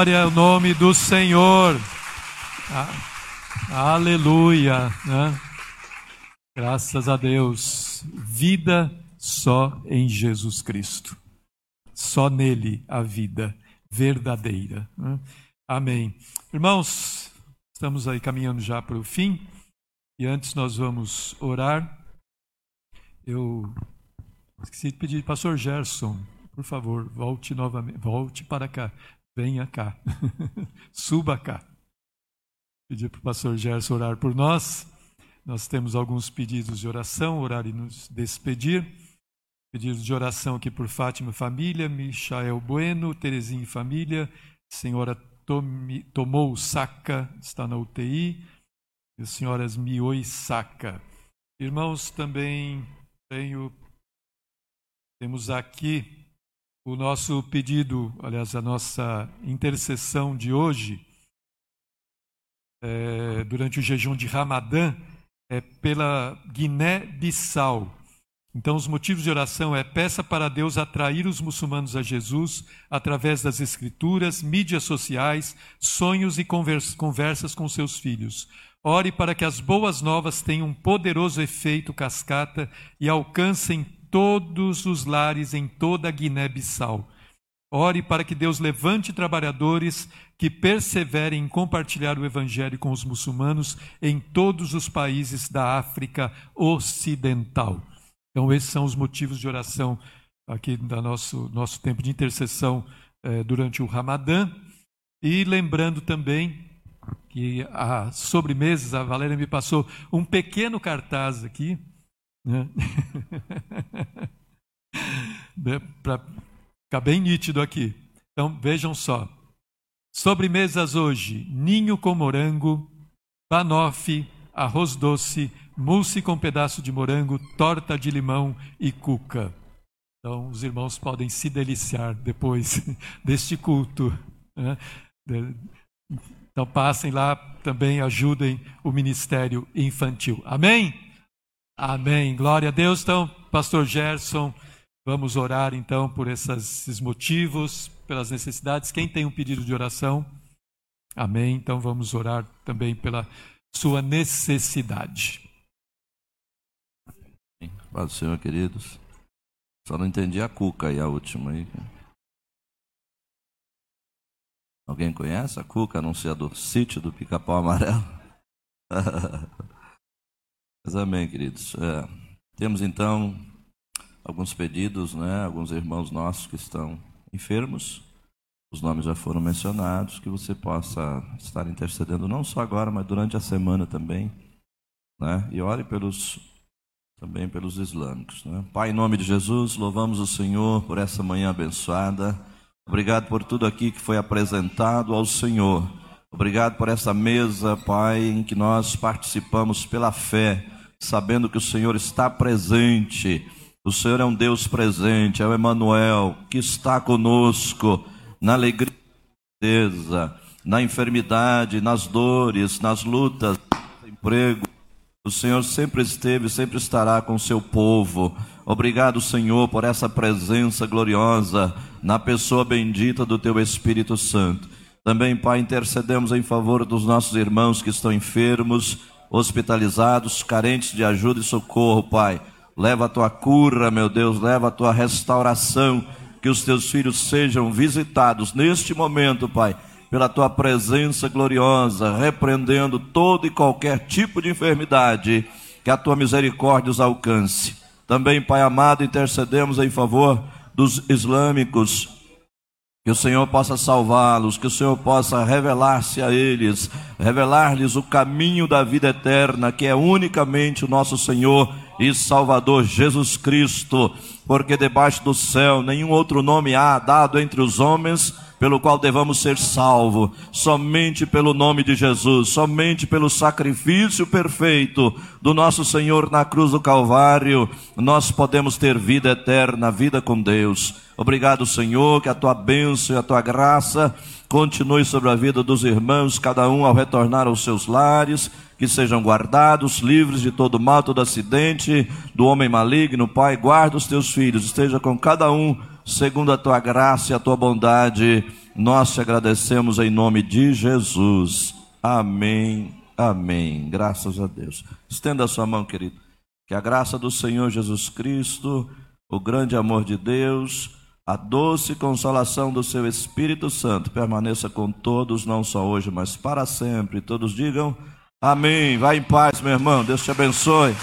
Glória ao nome do Senhor. Ah, aleluia. né? Graças a Deus. Vida só em Jesus Cristo. Só nele a vida verdadeira. né? Amém. Irmãos, estamos aí caminhando já para o fim. E antes nós vamos orar. Eu esqueci de pedir, Pastor Gerson, por favor, volte novamente, volte para cá, venha cá, [laughs] suba cá. Pedir para o pastor Gerson orar por nós. Nós temos alguns pedidos de oração, orar e nos despedir. Pedidos de oração aqui por Fátima Família, Michael Bueno, Terezinha Família, Senhora Tomi, Tomou Saca, está na UTI, e as senhoras Mioi Saca. Irmãos, também tenho, temos aqui o nosso pedido, aliás, a nossa intercessão de hoje, é, durante o jejum de Ramadã, é pela Guiné-Bissau. Então, os motivos de oração é peça para Deus atrair os muçulmanos a Jesus através das escrituras, mídias sociais, sonhos e convers conversas com seus filhos. Ore para que as boas novas tenham um poderoso efeito cascata e alcancem todos os lares em toda a Guiné-Bissau. Ore para que Deus levante trabalhadores que perseverem em compartilhar o Evangelho com os muçulmanos em todos os países da África Ocidental. Então, esses são os motivos de oração aqui do nosso, nosso tempo de intercessão eh, durante o Ramadã. E lembrando também que a sobremesas, a Valéria me passou um pequeno cartaz aqui, né? [laughs] para ficar bem nítido aqui. Então vejam só. Sobremesas hoje: ninho com morango, banoffee, arroz doce, mousse com pedaço de morango, torta de limão e cuca. Então os irmãos podem se deliciar depois [laughs] deste culto. né? Então passem lá também, ajudem o ministério infantil. Amém? Amém. Glória a Deus. Então, Pastor Gerson, vamos orar então por esses motivos, pelas necessidades. Quem tem um pedido de oração? Amém. Então vamos orar também pela sua necessidade. Paz do Senhor, queridos. Só não entendi a cuca aí, a última aí. Alguém conhece a cuca, anunciador sítio do pica-pau amarelo? [laughs] Mas amém, queridos. É, temos então alguns pedidos, né? Alguns irmãos nossos que estão enfermos. Os nomes já foram mencionados, que você possa estar intercedendo não só agora, mas durante a semana também, né? E ore pelos também pelos islâmicos. Né? Pai, em nome de Jesus, louvamos o Senhor por essa manhã abençoada. Obrigado por tudo aqui que foi apresentado ao Senhor. Obrigado por essa mesa, Pai, em que nós participamos pela fé, sabendo que o Senhor está presente. O Senhor é um Deus presente, é o Emanuel que está conosco na alegria, na enfermidade, nas dores, nas lutas, no emprego. O Senhor sempre esteve, sempre estará com o seu povo. Obrigado, Senhor, por essa presença gloriosa na pessoa bendita do teu Espírito Santo. Também, Pai, intercedemos em favor dos nossos irmãos que estão enfermos, hospitalizados, carentes de ajuda e socorro, Pai. Leva a tua cura, meu Deus, leva a tua restauração, que os teus filhos sejam visitados neste momento, Pai pela tua presença gloriosa, repreendendo todo e qualquer tipo de enfermidade, que a tua misericórdia os alcance. Também, Pai amado, intercedemos em favor dos islâmicos, que o Senhor possa salvá-los, que o Senhor possa revelar-se a eles, revelar-lhes o caminho da vida eterna, que é unicamente o nosso Senhor e Salvador Jesus Cristo, porque debaixo do céu nenhum outro nome há dado entre os homens pelo qual devamos ser salvos, somente pelo nome de Jesus, somente pelo sacrifício perfeito do nosso Senhor na cruz do Calvário, nós podemos ter vida eterna, vida com Deus. Obrigado, Senhor, que a tua bênção e a tua graça continue sobre a vida dos irmãos, cada um ao retornar aos seus lares, que sejam guardados, livres de todo mal, todo acidente, do homem maligno. Pai, guarda os teus filhos, esteja com cada um segundo a tua graça e a tua bondade, nós te agradecemos em nome de Jesus. Amém. Amém. Graças a Deus. Estenda a sua mão, querido. Que a graça do Senhor Jesus Cristo, o grande amor de Deus, a doce consolação do seu Espírito Santo permaneça com todos, não só hoje, mas para sempre. Todos digam amém. Vai em paz, meu irmão. Deus te abençoe.